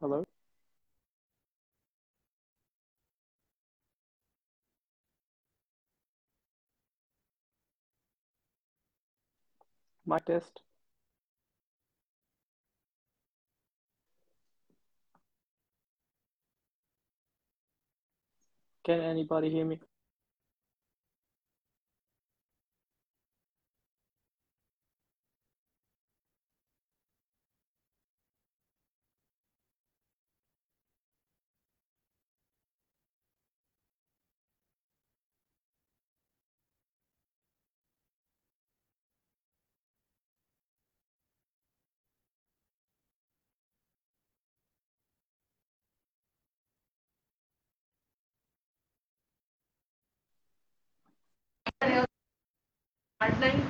Hello? Mic test. Can anybody hear me?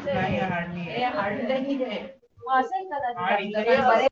नाही हाड नाही आहे. असेल कदाचित हाड इथं आपल्याकडे नाही. बरेच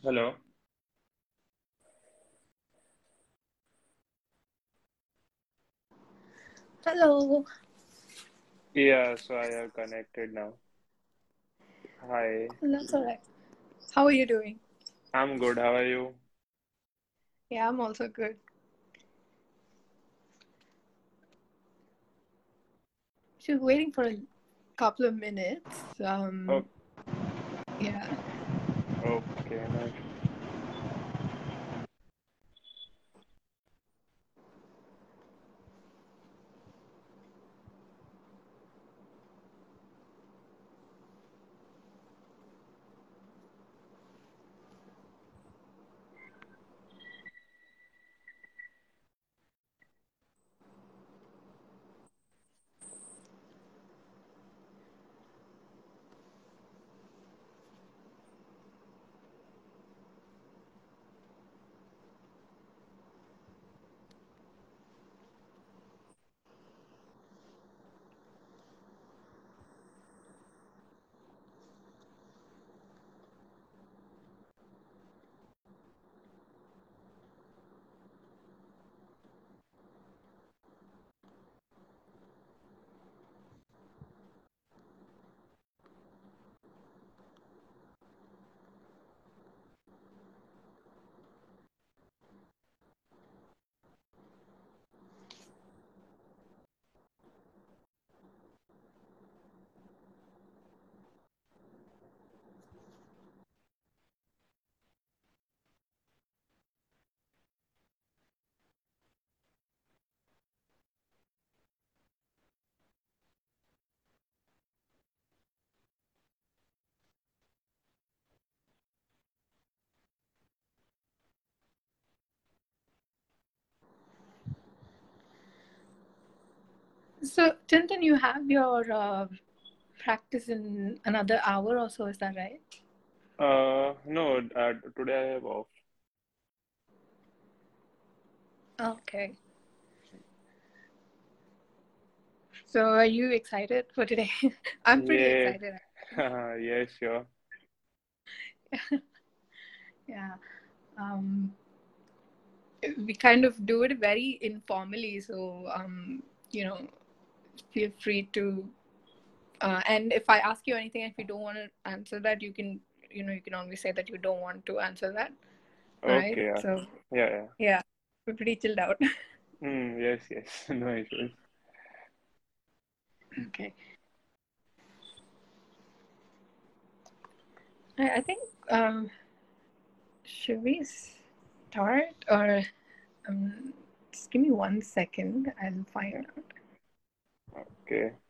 Hello. Hello. Yeah, so I have connected now. Hi. That's all right. How are you doing? I'm good. How are you? Yeah, I'm also good. She's waiting for a couple of minutes. Um, oh. Yeah okay, nice. So, Chintan, you have your uh, practice in another hour or so, is that right? Uh, no, uh, today I have off. Okay. So, are you excited for today? I'm pretty Yeah, excited. yeah, sure. Yeah. Um, we kind of do it very informally, so um, you know, feel free to. Uh, and if I ask you anything, if you don't want to answer that, you can, you know, you can always say that you don't want to answer that. Right. Okay, yeah, So yeah, yeah. yeah, we're pretty chilled out. Hmm, yes, yes, no issues. Okay. I, I think um, should we start or um, just give me one second. I'll find out. Oke. Okay.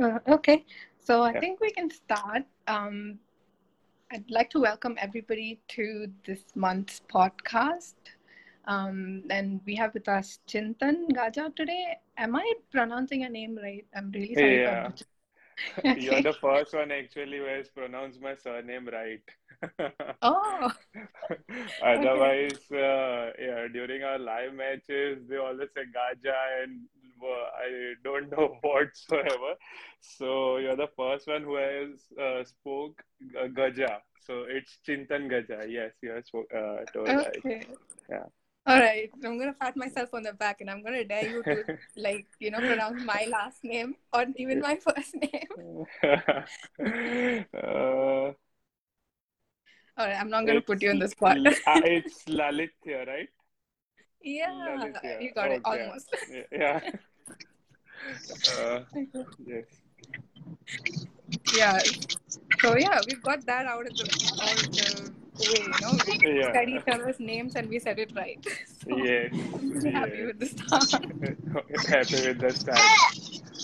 Uh, okay, so I Yeah. think we can start. Um, I'd like to welcome everybody to this month's podcast. Um, and we have with us Chintan Gaja today. Am I pronouncing your name right? I'm really sorry Yeah, butchering. you're the first one actually who has pronounced my surname right. Oh, okay. Otherwise, uh, yeah, during our live matches, they always say Gaja, and I don't know whatsoever. So you're the first one who has uh, spoke uh, Gaja. So it's Chintan Gaja. Yes, you have spoke, uh, told right. Okay. Yeah. All right. I'm gonna pat myself on the back and I'm gonna dare you to like, you know, pronounce my last name or even my first name. uh, All right, I'm not gonna put you on the spot. L- uh, it's Lalitya, right? Yeah, Lalitya. you got it Okay. almost. Yeah. Uh, yes. Yeah. So yeah, we've got that out of the out of the way, you know. We Yeah. said each other's names and we said it right. So Yes. I'm pretty happy Yes. with the start. Happy with the start.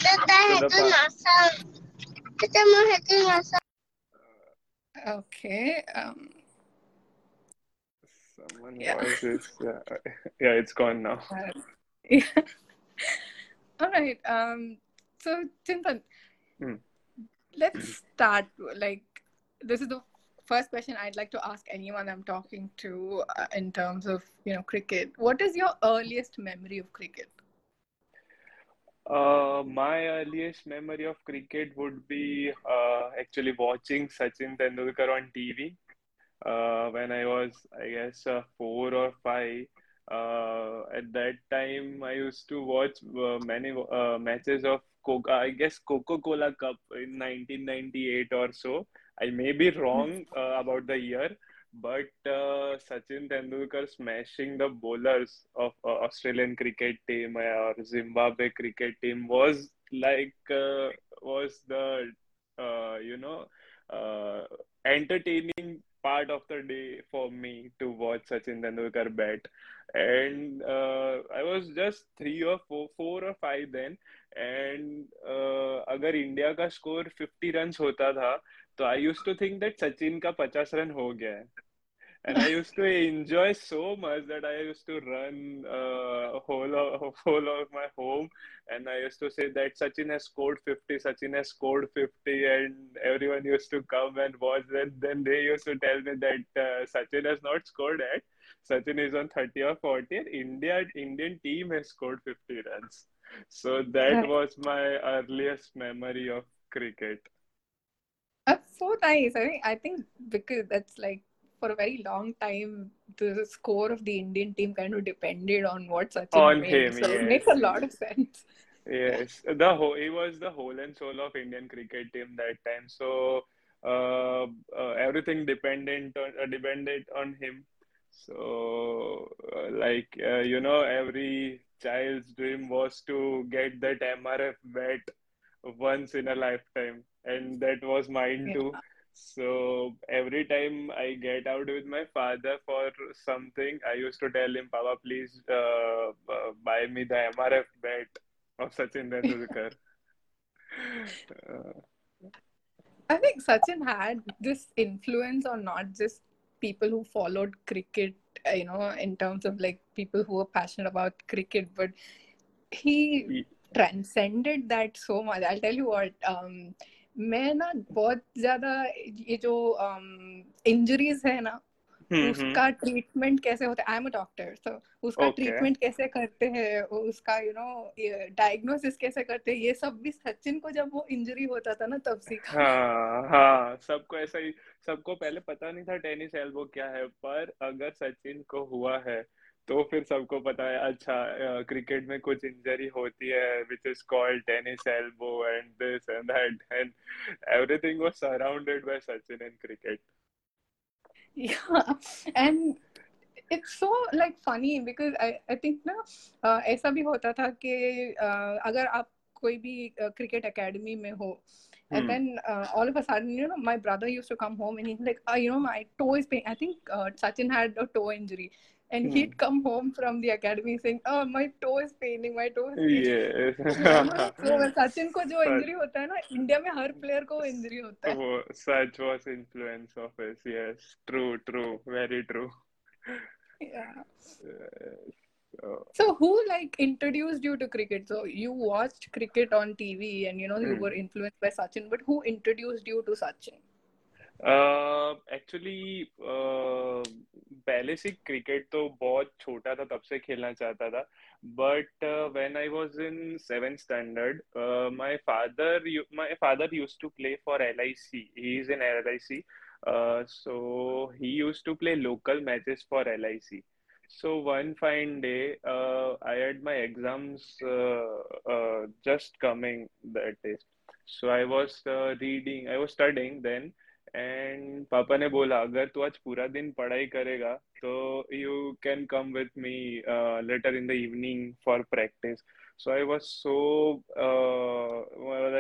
Tata So the itu pa- nasal. Kita mau. Okay. Um Someone Yeah. voice is yeah, yeah, it's gone now. Yeah. All right. Um. So Chintan, Hmm. let's start. Like, this is the first question I'd like to ask anyone I'm talking to uh, in terms of you know cricket. What is your earliest memory of cricket? Uh, my earliest memory of cricket would be uh, actually watching Sachin Tendulkar on TV when I was, I guess, uh, four or five. Uh, at that time, I used to watch uh, many uh, matches of Coca, I guess Coca-Cola Cup in 1998 or so. I may be wrong uh, about the year, but uh, Sachin Tendulkar smashing the bowlers of uh, Australian cricket team or Zimbabwe cricket team was like uh, was the uh, you know uh, entertaining part of the day for me to watch Sachin Tendulkar bat. And uh, I was just three or four, four or five then. And uh, अगर India का score 50 run होता था तो I use to think that Sachin का 50 run हो गया है and I used to enjoy so much that I used to run uh, whole of, whole of my home, and I used to say that Sachin has scored 50, Sachin has scored 50, and everyone used to come and watch. And then they used to tell me that uh, Sachin has not scored yet. Sachin is on 30 or 40. And India Indian team has scored 50 runs. So that was my earliest memory of cricket. That's so nice. I think I think because that's like for a very long time the score of the Indian team kind of depended on what Sachin On made. him, so it makes a lot of sense. Yes, the whole he was the whole and soul of Indian cricket team that time. So uh, uh, everything dependent on uh, depended on him. So uh, like uh, you know, every child's dream was to get that MRF bat once in a lifetime, and that was mine Yeah. too. So every time I get out with my father for something, I used to tell him, Papa, please uh, uh, buy me the MRF bat of Sachin Tendulkar. Uh, I think Sachin had this influence on not just people who followed cricket, uh, you know, in terms of like people who were passionate about cricket, but he he- transcended that so much. I'll tell you what, um, मैं ना बहुत ज़्यादा ये जो injuries है ना हम्म, हम्म, उसका treatment कैसे होता है? आई एम अ डॉक्टर तो उसका Okay. ट्रीटमेंट कैसे करते हैं? उसका यू नो डायग्नोसिस कैसे करते हैं? ये सब भी सचिन को जब वो इंजरी होता था ना तब सीखा। हाँ हाँ सबको ऐसा ही सबको पहले पता नहीं था टेनिस एल्बो क्या है पर अगर सचिन को हुआ है तो फिर सबको पता है अच्छा क्रिकेट में कुछ इंजरी होती है which is called tennis elbow and this and that and everything was surrounded by Sachin in cricket yeah and it's so like funny because I I think ना uh, ऐसा भी होता था कि uh, अगर आप कोई भी क्रिकेट एकेडमी में हो Hmm. and then uh, all of a sudden you know my brother used to come home and he's like uh, you know my toe is pain I think uh, Sachin had a toe injury and Hmm. he'd come home from the academy saying oh my toe is paining my toe is paining Yes. तो सचिन को जो Such- injury होता है ना India में हर player को injury होता है वो such was influence of his yes true true very true yeah. Yes. So, So who like introduced you to cricket? So you watched cricket on TV and you know you Hmm. were influenced by Sachin, but who introduced you to Sachin? actually पहले से cricket तो बहुत छोटा था, तब से खेलना चाहता था। But when I was in seven standard my father my father used to play for L I C is in L I C so he use to play local matches for L I C so one fine day I had my exams just coming that is so I was reading I was studying then and पापा ने बोला, अगर तू आज पूरा दिन पढ़ाई करेगा तो you can come with me later in the evening for practice so I was so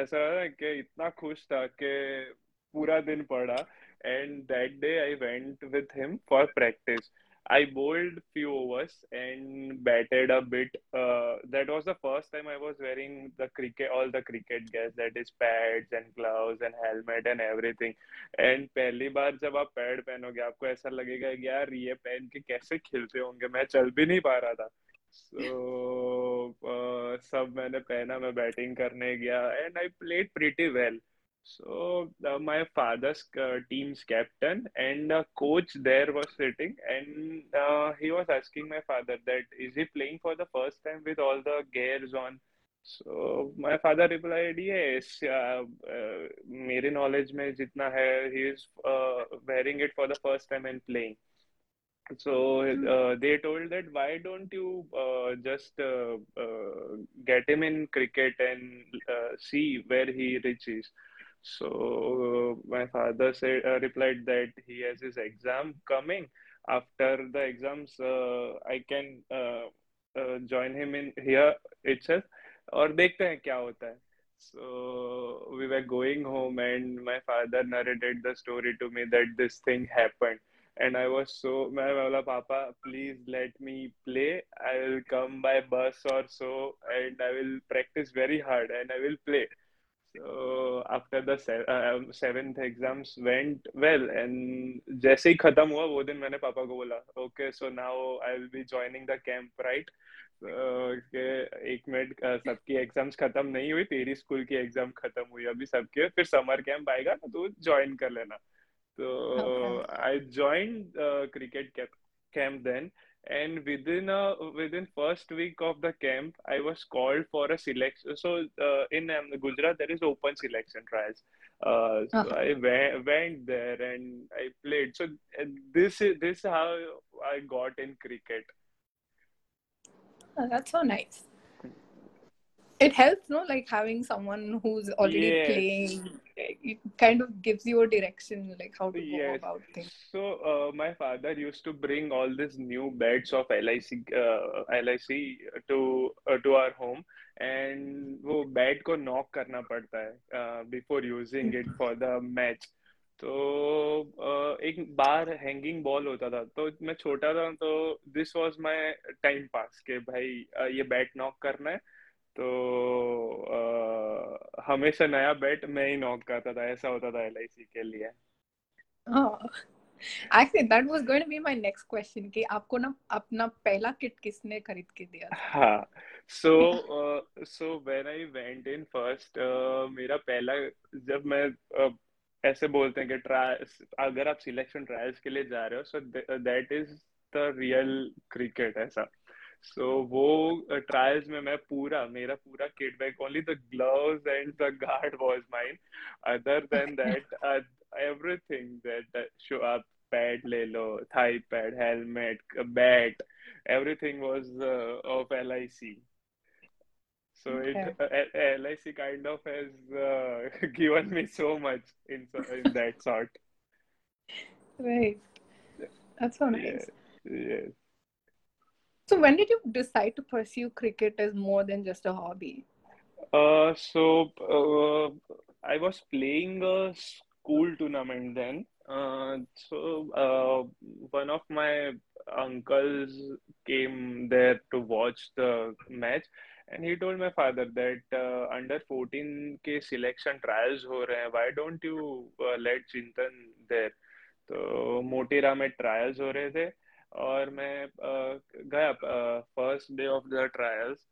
ऐसा कि इतना खुश था कि पूरा दिन पढ़ा। And that day I went with him for practice I bowled few overs and batted a bit. Uh, that was the first time I was wearing the cricket, all the cricket gear, that is pads and gloves and helmet and everything. And पहली बार जब आप pad पहनोगे आपको ऐसा लगेगा कि यार ये पहन के कैसे खेलते होंगे मैं चल भी नहीं पा रहा था so uh, सब मैंने पहना मैं बैटिंग करने गया and I played pretty well so uh, my father's uh, team's captain and a coach there was sitting, and uh, he was asking my father that is he playing for the first time with all the gears on. So my father replied, yes. Uh, uh, मेरे knowledge में जितना है, he is uh, wearing it for the first time and playing. So uh, they told that why don't you uh, just uh, uh, get him in cricket and uh, see where he reaches. So uh, my father said uh, replied that he has his exam coming. After the exams, uh, I can uh, uh, join him in here itself. और देखते हैं क्या होता है. So we were going home, and my father narrated the story to me that this thing happened. And I was so, मैं बोला पापा, please let me play. I will come by bus or so, and I will practice very hard, and I will play. After the seventh exams went well and जैसे ही खत्म हुआ वो दिन मैंने पापा को बोला okay so now I will be joining the camp right एक मिनट uh, सबकी एग्ज़ाम्स खत्म नहीं हुई तेरी स्कूल की एग्ज़ाम खत्म हुई अभी सबके फिर समर कैंप आएगा ना तो तू ज्वाइन कर लेना। तो I join cricket camp then and within a within first week of the camp i was called for a selection so uh, in um, gujarat there is open selection trials uh, so Uh-huh. i went, went there and i played so uh, this is this is how i got in cricket Oh, that's so nice. It helps, no, like having someone who's already Yes. playing. It kind of gives you a direction, like how to yes. go about things. So uh, my father used to bring all these new beds of LIC uh, LIC to uh, to our home and वो bed को knock करना पड़ता है before using it for the match तो uh, एक बार hanging ball होता था तो मैं छोटा था तो this was my time pass के भाई uh, ये बैट नॉक करना है तो uh, हमेशा नया बैट मैं ही नॉक करता था ऐसा होता था एलआईसी के लिए. Actually, that was going to be my next question कि आपको ना अपना पहला किट किसने खरीद के दिया? हाँ so when I went in first uh, मेरा पहला जब मैं uh, ऐसे बोलते हैं कि ट्रायल्स अगर आप सिलेक्शन ट्रायल्स के लिए जा रहे हो so that is the real cricket ऐसा सो वो ट्रायल्स में मैं पूरा मेरा पूरा kit bag only the gloves and the guard was mine other than that everything that so आप पैड ले लो thigh pad helmet bat everything was uh, of LIC. So it Okay. uh, LIC kind of has uh, given me so much in so, in that sort. Right. That's so nice. Yeah, yes. So when did you decide to pursue cricket as more than just a hobby? Uh, so uh, I was playing a school tournament then. Uh, so uh, one of my uncles came there to watch the match, and he told my father that uh, under 14 के selection trials हो रहे हैं. Why don't you uh, let Chintan there? तो मोटेरा में trials हो रहे थे और मैं गया first day of the trials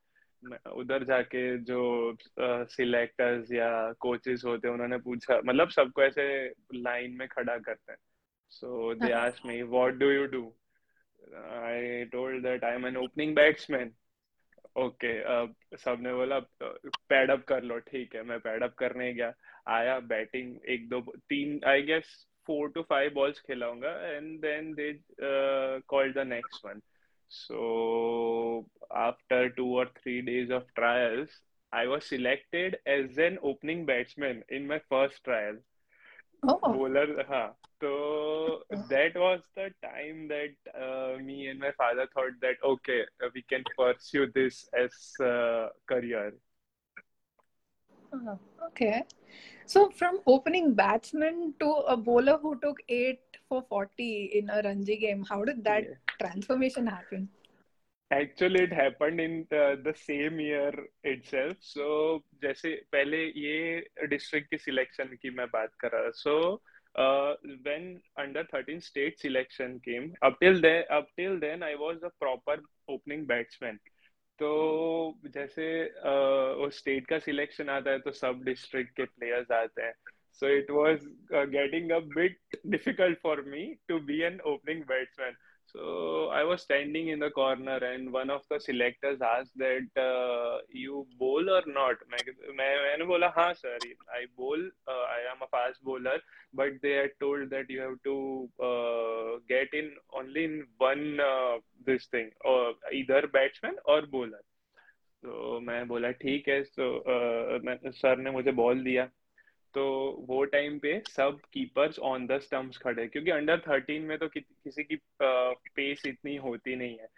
उधर जाके जो सिलेक्टर्स या कोचेस होते हैं उन्होंने पूछा मतलब सबको ऐसे लाइन में खड़ा करते हैं। So they. Asked me what do you do I told that I am an opening batsman okay अब सबने बोला पैड अप कर लो ठीक है मैं पैड अप करने गया। आया बैटिंग एक दो तीन I guess four to five balls khelaunga and then they uh, called the next one so after two or three days of trials i was selected as an opening batsman in my first trial oh. bowler huh. so oh. that was the time that uh, me and my father thought that okay we can pursue this as uh, career oh, okay. So from opening batsman to a bowler who took eight for 40 in a Ranji game. How did that Yeah. transformation happen? Actually, it happened in the, the same year itself. So, जैसे पहले ये district की selection की मैं बात कर रहा था. So, uh, when under 13 state selection came, up till then, up till then, I was a proper opening batsman. तो जैसे उस स्टेट का सिलेक्शन आता है तो सब डिस्ट्रिक्ट के प्लेयर्स आते हैं। So it was getting a bit difficult for me to be an opening batsman so I was standing in the corner and one of the selectors asked that uh, you bowl or not मैं मैंने बोला हाँ sir I bowl uh, I am a fast bowler but they had told that you have to uh, get in only in one uh, this thing or either batsman or bowler तो मैं बोला ठीक है तो uh, sir ने मुझे ball दिया तो वो टाइम पे सब कीपर्स ऑन द स्टम्प्स खड़े क्योंकि अंडर थर्टीन में तो कि, किसी की पेस इतनी होती नहीं है।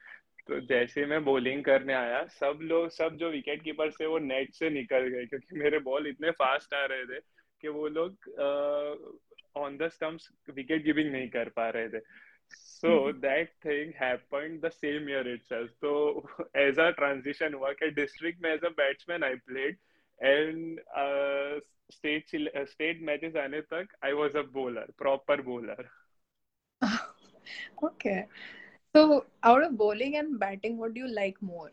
तो जैसे मैं बॉलिंग करने आया सब लोग सब जो विकेट कीपर थे वो नेट से निकल गए क्योंकि मेरे बॉल इतने फास्ट आ रहे थे कि वो लोग on the stumps wicket keeping नहीं कर पा रहे थे। So that thing happened the same year itself so as a transition हुआ कि डिस्ट्रिक्ट में as a batsman I played and uh, state uh, state matches आने तक I was a bowler proper bowler Okay. So, out of bowling and batting, what do you like more?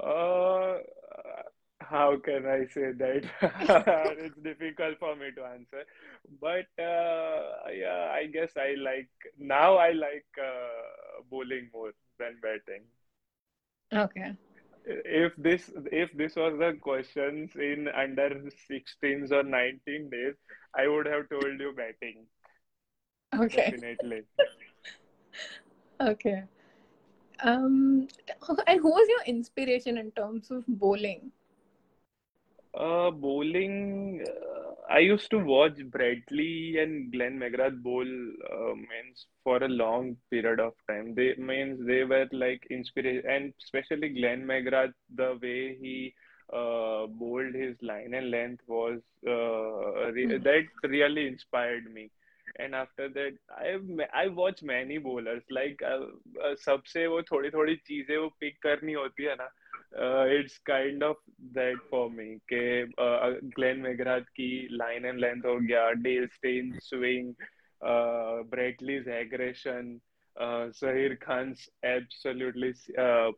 uh, how can I say that it's difficult for me to answer but uh, yeah I guess I like now I like uh, bowling more than batting Okay. if this if this was the questions in under 16s or 19 days i would have told you batting Okay. definitely Okay. Um, and who was your inspiration in terms of bowling? uh bowling uh, i used to watch bradley and glenn mcgrath bowl uh, means for a long period of time they means they were like inspiration and especially glenn mcgrath the way he uh, bowled his line and length was uh, re- Hmm. that really inspired me and after that I've I watch many bowlers like uh, uh, सबसे वो थोड़ी थोड़ी चीज़ें वो pick करनी होती है ना it's kind of that for me कि ग्लेन मैग्राथ की लाइन एंड लेंथ हो गया Dale Steyn swing Brett Lee's aggression Zaheer Khan absolutely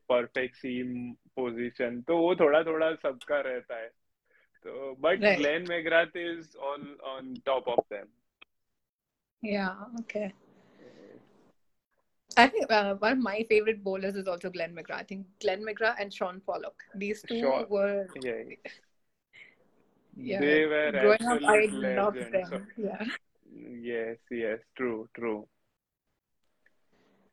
perfect seam position तो वो थोड़ा थोड़ा सबका रहता है तो but. Glenn McGrath is on on top of them Yeah, okay. I think uh, one of my favorite bowlers is also Glenn McGrath. I think Glenn McGrath and Sean Pollock. These two were. Yeah. yeah. They were Growing up, I legends. loved them. So, yeah. Yes, yes, true, true.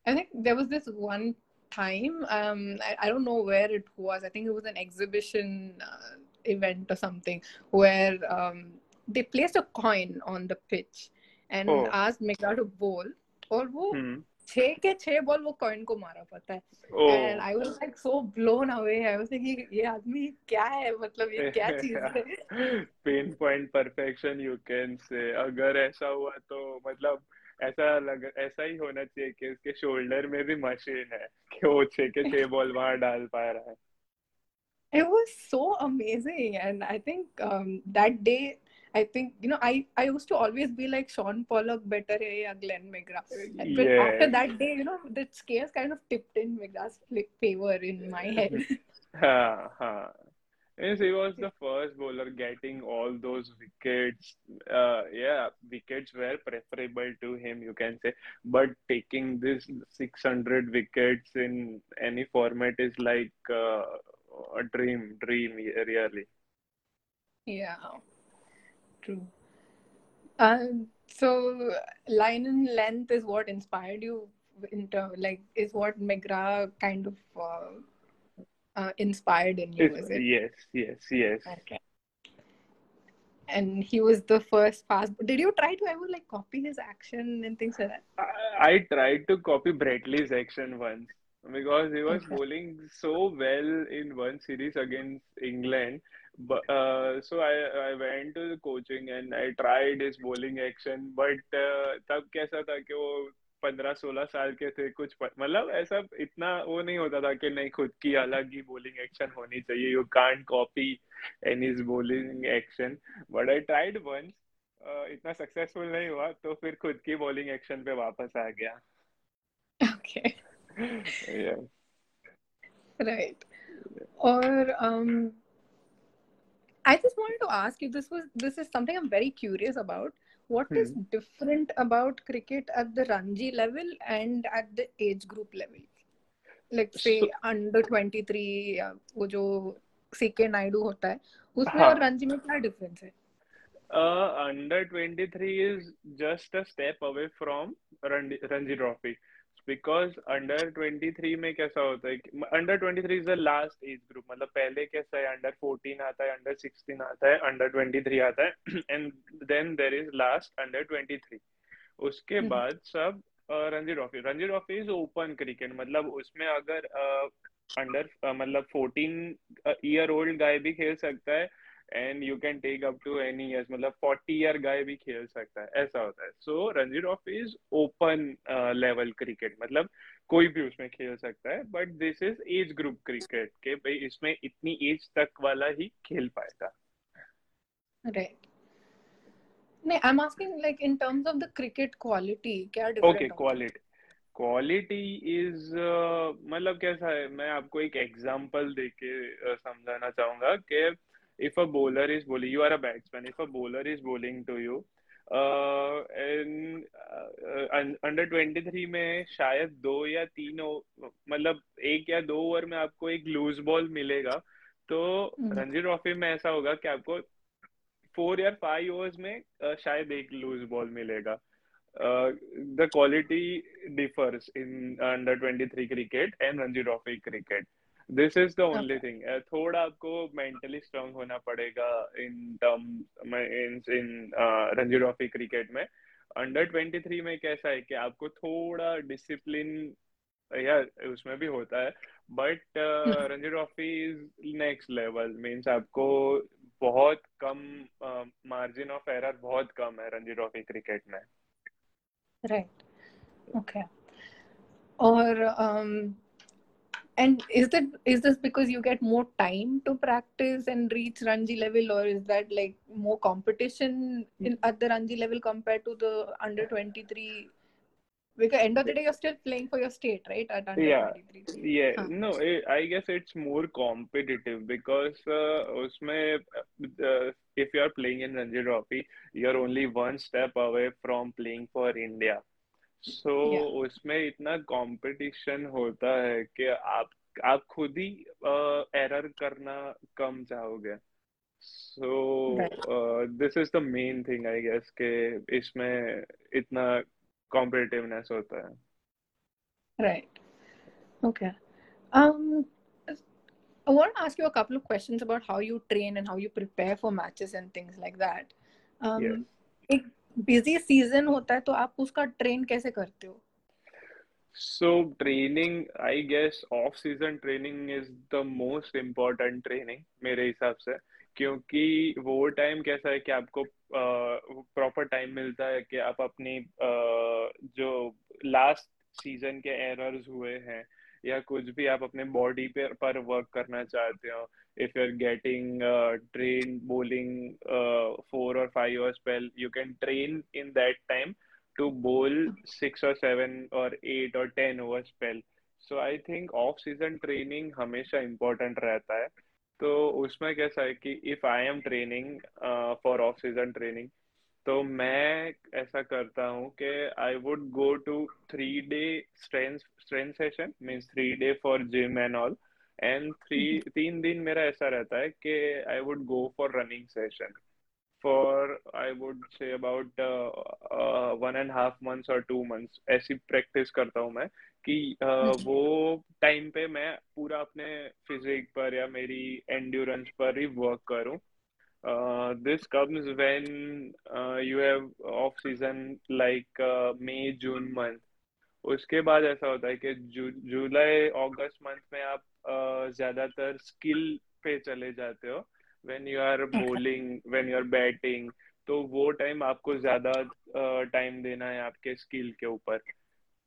I think there was this one time, um, I, I don't know where it was. I think it was an exhibition uh, event or something where um, they placed a coin on the pitch and oh. asked McGrath to bowl. Or who? Mm-hmm. छह के छह ball वो coin को मारा पता है। And I was like so blown away I was thinking ये आदमी क्या है? मतलब ये क्या चीज़ है? Pin point perfection you can say अगर ऐसा हुआ तो मतलब ऐसा लग ऐसा ही होना चाहिए कि उसके शोल्डर में भी मशीन है कि वो छह के छह बॉल वहाँ डाल पा रहा है। It was so amazing, and I think um, that day, I think you know I I used to always be like Sean Pollock better hai ya Glenn McGrath. But yeah. after that day, you know, the scales kind of tipped in McGrath's favor in my head. ha, ha. He was the first bowler getting all those wickets. Uh, yeah, wickets were preferable to him, you can say. But taking this 600 wickets in any format is like uh, a dream, dream, really. Yeah true. Um, so line and length is what inspired you in term, like is what McGrath kind of uh, uh, inspired in you, It's- is it? yes, yes, yes. Okay. And he was the first fast. Did you try to ever like copy his action and things like that? I, I tried to copy Bradley's action once because he was bowling so well in one series against England But, uh, so I I went to the coaching and I tried his bowling action, but uh, तब कैसा था कि वो पंद्रह सोलह साल के थे कुछ मतलब ऐसा इतना वो नहीं होता था कि नहीं खुद की अलग ही बॉलिंग एक्शन होनी चाहिए you can't copy any bowling action but I tried once इतना सक्सेसफुल नहीं हुआ तो फिर खुद की बॉलिंग एक्शन पे वापस आ गया Okay. yeah. Right. Or um, I just wanted to ask you. This was this is something I'm very curious about. What is Hmm. different about cricket at the Ranji level and at the age group level? Like say So, under 23 या वो जो C K Naidu होता है उसमें हाँ और रणजी में क्या डिफरेंस है Uh, under 23 is just a step away from Ranji, Ranji Trophy Because under 23 में कैसा होता है under under 23 is the last age group मतलब पहले कैसा है अंडर 14 आता है अंडर 16 आता है under 23 आता है and then there is last under 23 उसके हम्म। बाद सब Ranji trophy Ranji trophy is open cricket मतलब उसमें अगर अंडर uh, uh, मतलब 14 ईयर ओल्ड गाय भी खेल सकता है and you can take up to any years मतलब 40 ईयर गाय भी खेल सकता है ऐसा होता है। So Ranji trophy is open level cricket मतलब कोई भी उसमें खेल सकता है but this is age group cricket के भाई इसमें इतनी एज तक वाला ही खेल पाएगा। राइट नहीं I am asking like in terms of the cricket quality क्या डिफरेंट है? क्वालिटी क्वालिटी इज़ मतलब कैसा है? मैं आपको एक एग्जांपल देके uh, समझाना चाहूँगा कि if a bowler is bowling you are a batsman if a bowler is bowling to you uh, and uh, under 23 में शायद दो या तीन मतलब एक या दो ओवर में आपको एक लूज बॉल मिलेगा तो हम्म रणजी ट्रॉफी में ऐसा होगा कि आपको फोर या फाइव ओवर्स में uh, शायद एक लूज बॉल मिलेगा uh, the quality differs in under 23 cricket and Ranji Trophy cricket. This is the only Okay. thing. Uh, थोड़ा आपको mentally strong होना पड़ेगा in term in in uh, Ranji Trophy cricket में. Under 23 में कैसा है कि आपको थोड़ा discipline यार उसमें भी होता है but hmm Ranji trophy is next level means आपको बहुत कम मार्जिन ऑफ़ एरर बहुत कम है रणजी ट्रॉफी क्रिकेट में राइट ओके और um and is that is this because you get more time to practice and reach ranji level or is that like more competition hmm. in, at the ranji level compared to the under 23 because end of the day you're still playing for your state right at under yeah. 23. yeah. Huh. no it, i guess it's more competitive because uh, usme, uh, if you are playing in ranji trophy you're only one step away from playing for india. So yeah उसमें इतना competition होता है कि आप आप खुद ही error करना कम चाहोगे so this is the main thing I guess कि इसमें इतना कॉम्पिटिटिवनेस होता है right okay um I want to ask you a couple of questions about how you train and how you prepare for matches and things like that. Um, yes एक busy season होता है तो आप उसका train कैसे करते हो? So training, I guess off season training is the most important training मेरे हिसाब से क्योंकि वो टाइम कैसा है कि आपको प्रॉपर टाइम मिलता है कि आप अपनी जो लास्ट सीज़न के एरर्स हुए हैं या कुछ भी आप अपने बॉडी पे पर वर्क करना चाहते हो if you're getting uh, trained bowling uh, four or five year spell you can train in that time to bowl six or seven or eight or ten over spell. So I think off season training हमेशा important रहता है तो उसमें कैसा है कि I am training uh, for off season training तो मैं ऐसा करता हूँ कि I would go to three day strength strength session means three day for gym and all and three तीन दिन मेरा ऐसा रहता है कि I would go for running session for I would say about one and half months और two months ऐसी practice करता हूँ मैं कि uh, अच्छा। वो टाइम पे मैं पूरा अपने फिजिक पर या मेरी एंड्योरेंस पर ही वर्क करूँ। This comes when you have off season like May June month उसके बाद ऐसा होता है कि जुलाई अगस्त मंथ में आप ज़्यादातर स्किल पे चले जाते हो। When you are bowling when you are batting तो वो टाइम आपको ज़्यादा टाइम देना है आपके स्किल के ऊपर।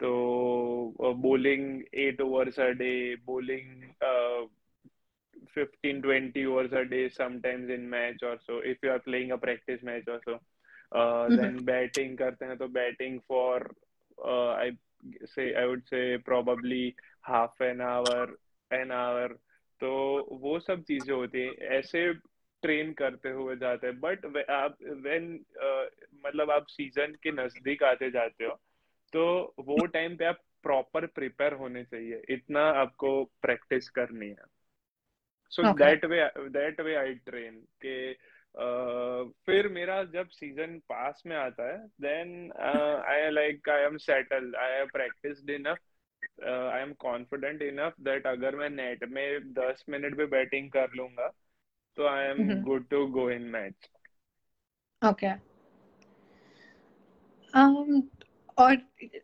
तो bowling eight overs a day bowling fifteen twenty overs a day sometimes in match or so if you are playing a practice match or so then batting करते हैं तो batting for I say I would say probably half an hour an hour. तो वो सब चीज़ें होती हैं। ऐसे ट्रेन करते हुए जाते हैं। बट आप व्हेन मतलब आप सीज़न के नज़दीक आते जाते हो तो वो टाइम पे आप प्रॉपर प्रिपेयर होने चाहिए। इतना आपको प्रैक्टिस करनी है। So. That way that way I train के uh, फिर मेरा जब सीज़न पास में आता है then I like I am settle I have practised enough I am confident enough that अगर मैं नेट में दस मिनट पे बैटिंग कर लूँगा तो I am Mhm. Good to go in match. Um, or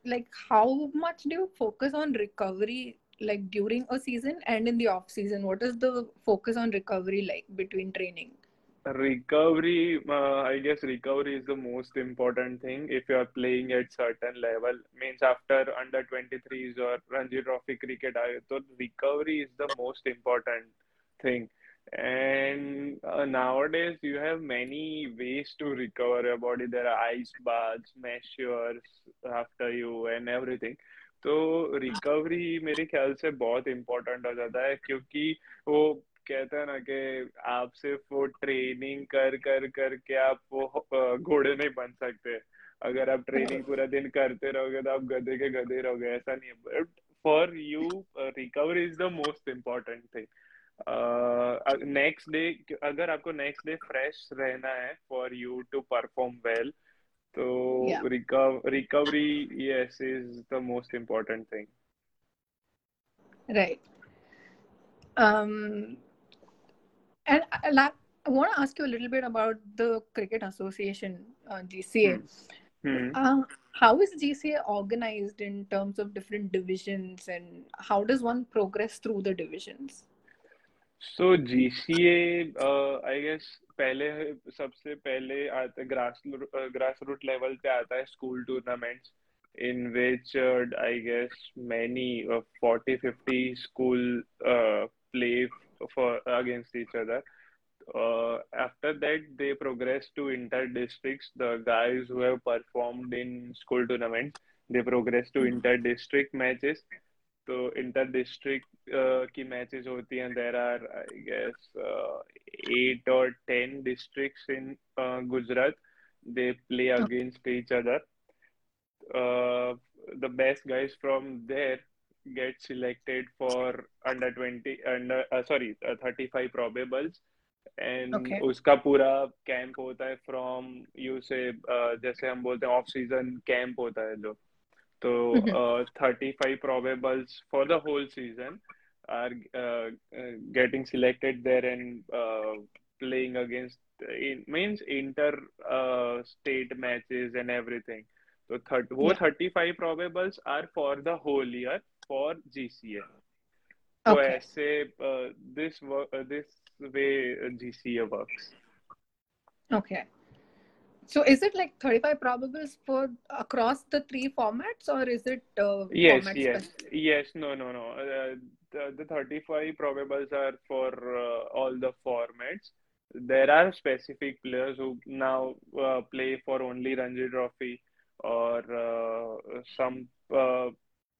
like how much do you focus on recovery like during a season and in the off season? What is the focus on recovery like between training? Recovery uh, i guess recovery is the most important thing if you are playing at certain level means after under 23s or ranji trophy cricket आए तो recovery is the most important thing and uh, nowadays you have many ways to recover your body there are ice baths measures after you and everything तो recovery मेरे ख्याल से बहुत important हो जाता है क्योंकि वो कहते हैं ना कि आप सिर्फ़ वो ट्रेनिंग कर कर करके आप वो घोड़े नहीं बन सकते। अगर आप ट्रेनिंग पूरा दिन करते रहोगे तो आप गधे के गधे रहोगे ऐसा नहीं है। But for you recovery is the most important thing next day अगर आपको नेक्स्ट डे फ्रेश रहना है for you to perform well तो recovery yes is the most important thing Right. Um, and I, la- I want to ask you a little bit about the Cricket Association, uh, GCA. Hmm. Uh, how is GCA organized in terms of different divisions, and how does one progress through the divisions? So GCA, uh, I guess पहले सबसे पहले आता grass grass root level पे आता है school tournaments in which uh, I guess many uh, 40 50 school uh, play for against each other. Uh, after that, they progress to inter districts. The guys who have performed in school tournament, they progress to hmm. inter district matches. So inter district uh, ki matches hoti and there are I guess uh, eight or ten districts in uh, Gujarat. They play oh. against each other. Uh, the best guys from there get selected for under 20 under uh, sorry uh, 35 probables and Okay. उसका पूरा camp होता है from you से जैसे हम बोलते हैं of season camp होता है जो तो thirty five probables for the whole season are uh, uh, getting selected there and uh, playing against it means inter uh, state matches and everything so वो Yeah. 35 probables are for the whole year for GCA. Okay. So say uh, this work uh, this way uh, GCA works. Okay. So is it like 35 probables for across the three formats or is it uh, Yes, yes. Specific? Yes, no, no, no. Uh, the, the 35 probables are for uh, all the formats. There are specific players who now uh, play for only Ranji Trophy or uh, some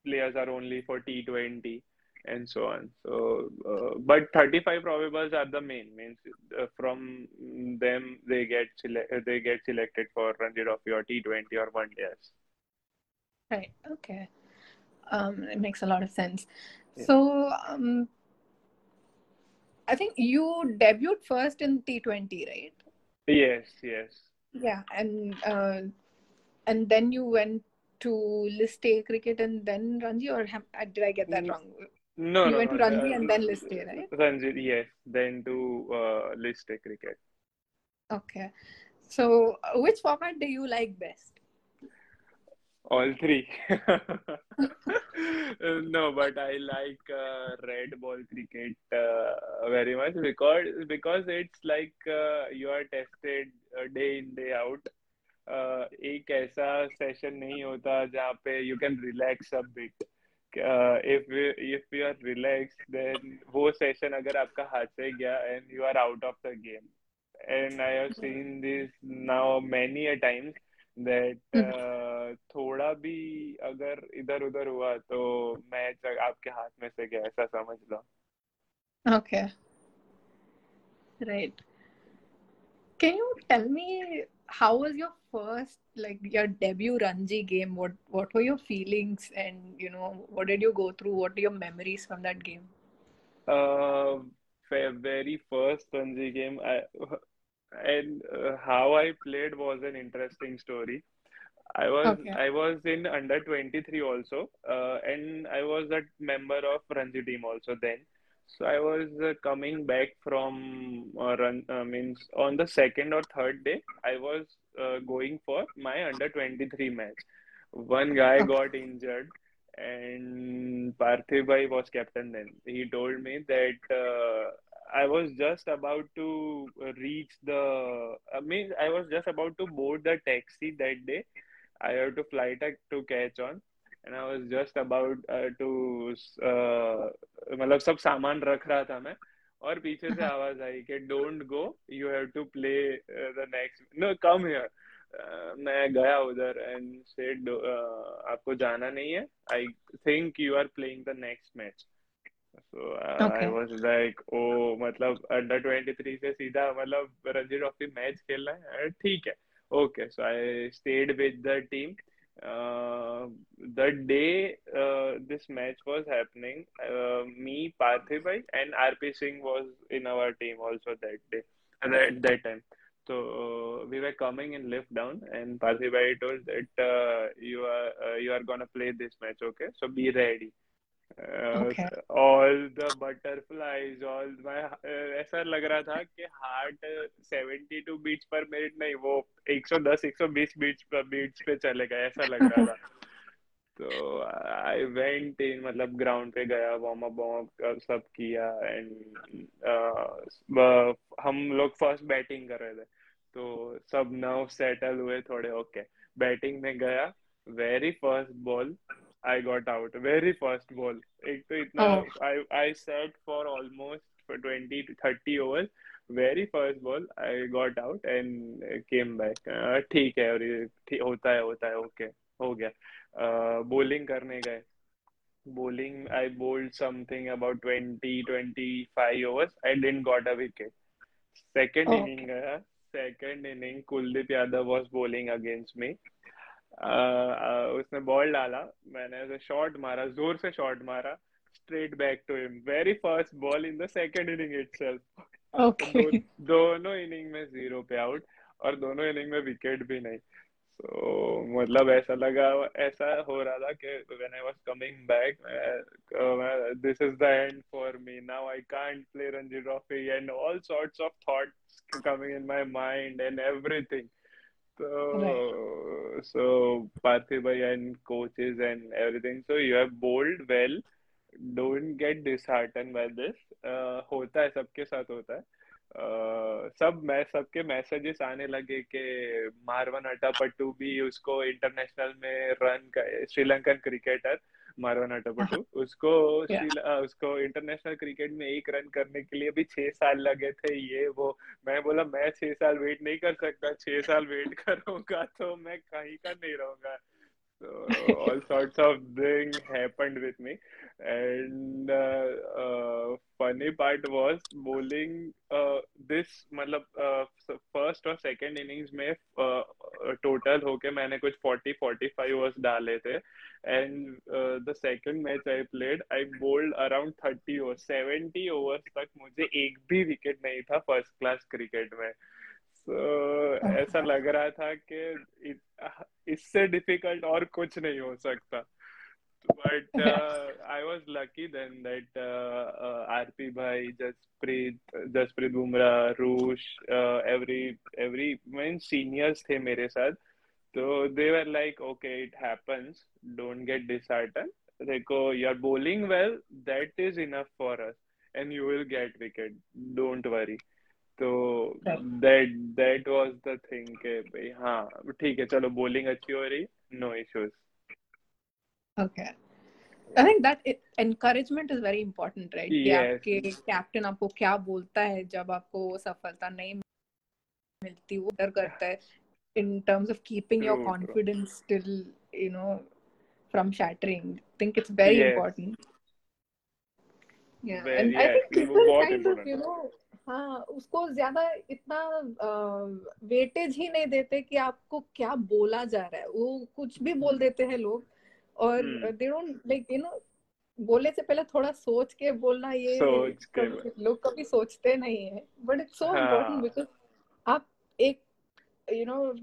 players are only for T20 and so on. So, uh, but 35 probables are the main means uh, from them they get sele- they get selected for Ranji Trophy or T20 or one days. Right. Okay. Um, it makes a lot of sense. Yeah. So, um, I think you debuted first in T20, right? Yes, yes. Yeah, and uh, and then you went to List A cricket and then Ranji, or have, uh, did I get that Mm, wrong? No, You no, went no. to Ranji uh, and then List A, right? Ranji, yes. Then to uh, List A cricket. Okay. So, which format do you like best? All three. no, but I like uh, red ball cricket uh, very much because because it's like uh, you are tested uh, day in day out. एक ऐसा session नहीं होता जहाँ पे you can relax a bit if if you are relax then वो session अगर आपका हाथ से गया and you are out of the game and I have seen this now many a times that थोड़ा भी अगर इधर उधर हुआ तो मैच आपके हाथ में से गया ऐसा समझ लो। Okay right can you tell me how was your first like your debut Ranji game? What what were your feelings and you know what did you go through? What are your memories from that game? uh, very first Ranji game I, and uh, how I played was an interesting story I was Okay. I was in under 23 also uh, and I was a member of Ranji team also then so I was uh, coming back from uh, run uh, means on the second or third day I was uh, going for my under 23 match. One guy got injured and Parthiv Bhai was captain then. He told me that uh, I was just about to reach the I mean I was just about to board the taxi that day. I had to fly to catch on and I was just about uh, to uh, मतलब सब सामान रख रहा था मैं। और पीछे से आवाज़ आई कि don't go you have to play the next no come here मैं गया उधर एंड सेड आपको जाना नहीं है। I think you are playing the next match so I. Was like oh मतलब अंडर 23 से सीधा मतलब रणजी ट्रॉफी मैच खेलना है? ठीक है। Okay, so I stayed with the team. Uh, the day uh, this match was happening, uh, me, Parthiv bhai, and RP Singh was in our team also that day, at that, time. So uh, we were coming in lift down, and Parthiv bhai told that uh, you are uh, you are gonna play this match, okay? So be ready. Uh, the all my uh, ऐसा लग रहा था कि heart 72 beats पर minute नहीं वो 110 120 beats पर beats पे चलेगा ऐसा लग रहा था। तो आई वेंट इन मतलब ग्राउंड पे गया वार्म अप वार्म अप सब किया एंड हम लोग फ़र्स्ट बैटिंग कर रहे थे। तो सब नर्व सेटल हुए थोड़े ओके बैटिंग में गया very first ball I got out very first ball. एक तो इतना Oh. I I sat for almost for 20 to 30 overs. Very first ball I got out and came back. Uh, ठीक है और होता है होता है ओके हो गया बॉलिंग करने गए bowling I bowled something about 20 25 overs I didn't got a wicket second Oh, inning गया second inning Kuldeep Yadav was bowling against me uh, uh, उसने बॉल डाला। मैंने शॉट मारा ज़ोर से शॉट मारा straight back to him very first ball in the second inning itself Okay. दोनों inning में ज़ीरो पे आउट और दोनों इनिंग में विकेट भी नहीं। तो मतलब ऐसा लगा ऐसा हो रहा था कि when I was coming back this is the end for me now I can't play Ranji trophy and all sorts of thoughts coming in my mind and everything so so Parthiv bhai and coaches and everything so you have bowled well don't get disheartened by this uh, होता है सबके साथ होता है uh, सब मैं सबके messages आने लगे कि मारवन अटापट्टू भी उसको इंटरनेशनल में रन श्रीलंकन क्रिकेटर मारवन टपटो उसको Yeah. उसको इंटरनेशनल क्रिकेट में एक रन करने के लिए भी छह साल लगे थे ये वो। मैं बोला मैं छह साल वेट नहीं कर सकता छह साल वेट करूँगा तो मैं कहीं का नहीं रहूँगा। So all sorts of things happened with me and uh, uh, funny part was bowling uh, this मतलब uh, first और second innings में uh, total होके मैंने कुछ 40 45 overs डाले थे and uh, the second match I played I bowled around 30 overs 70 overs तक मुझे एक भी विकेट नहीं था फ़र्स्ट क्लास क्रिकेट में ऐसा लग रहा था कि इससे डिफ़िकल्ट और कुछ नहीं हो सकता। But I was lucky then that आरती भाई Jasprit Jasprit Bumrah rush every every main seniors थे मेरे साथ। तो they were like okay it happens don't get disheartened देखो you are bowling well that is enough for us and you will get wicket don't worry तो that that was the thing के भाई हाँ ठीक है चलो बॉलिंग अच्छी हो रही no issues okay I think that encouragement is very important right कि आपके कैप्टन आपको क्या बोलता है जब आपको सफलता नहीं मिलती वो डर करता है in terms of keeping true, your confidence true. still you know from shattering i think it's very yes. important yeah very, and i think people kind important. of you know हाँ उसको ज़्यादा इतना वेटेज ही नहीं देते कि आपको क्या बोला जा रहा है। वो कुछ भी बोल देते हैं लोग और दे लाइक यू नो बोलने से पहले थोड़ा सोच के बोलना ये लोग कभी सोचते नहीं है। But it's so important because आप एक you know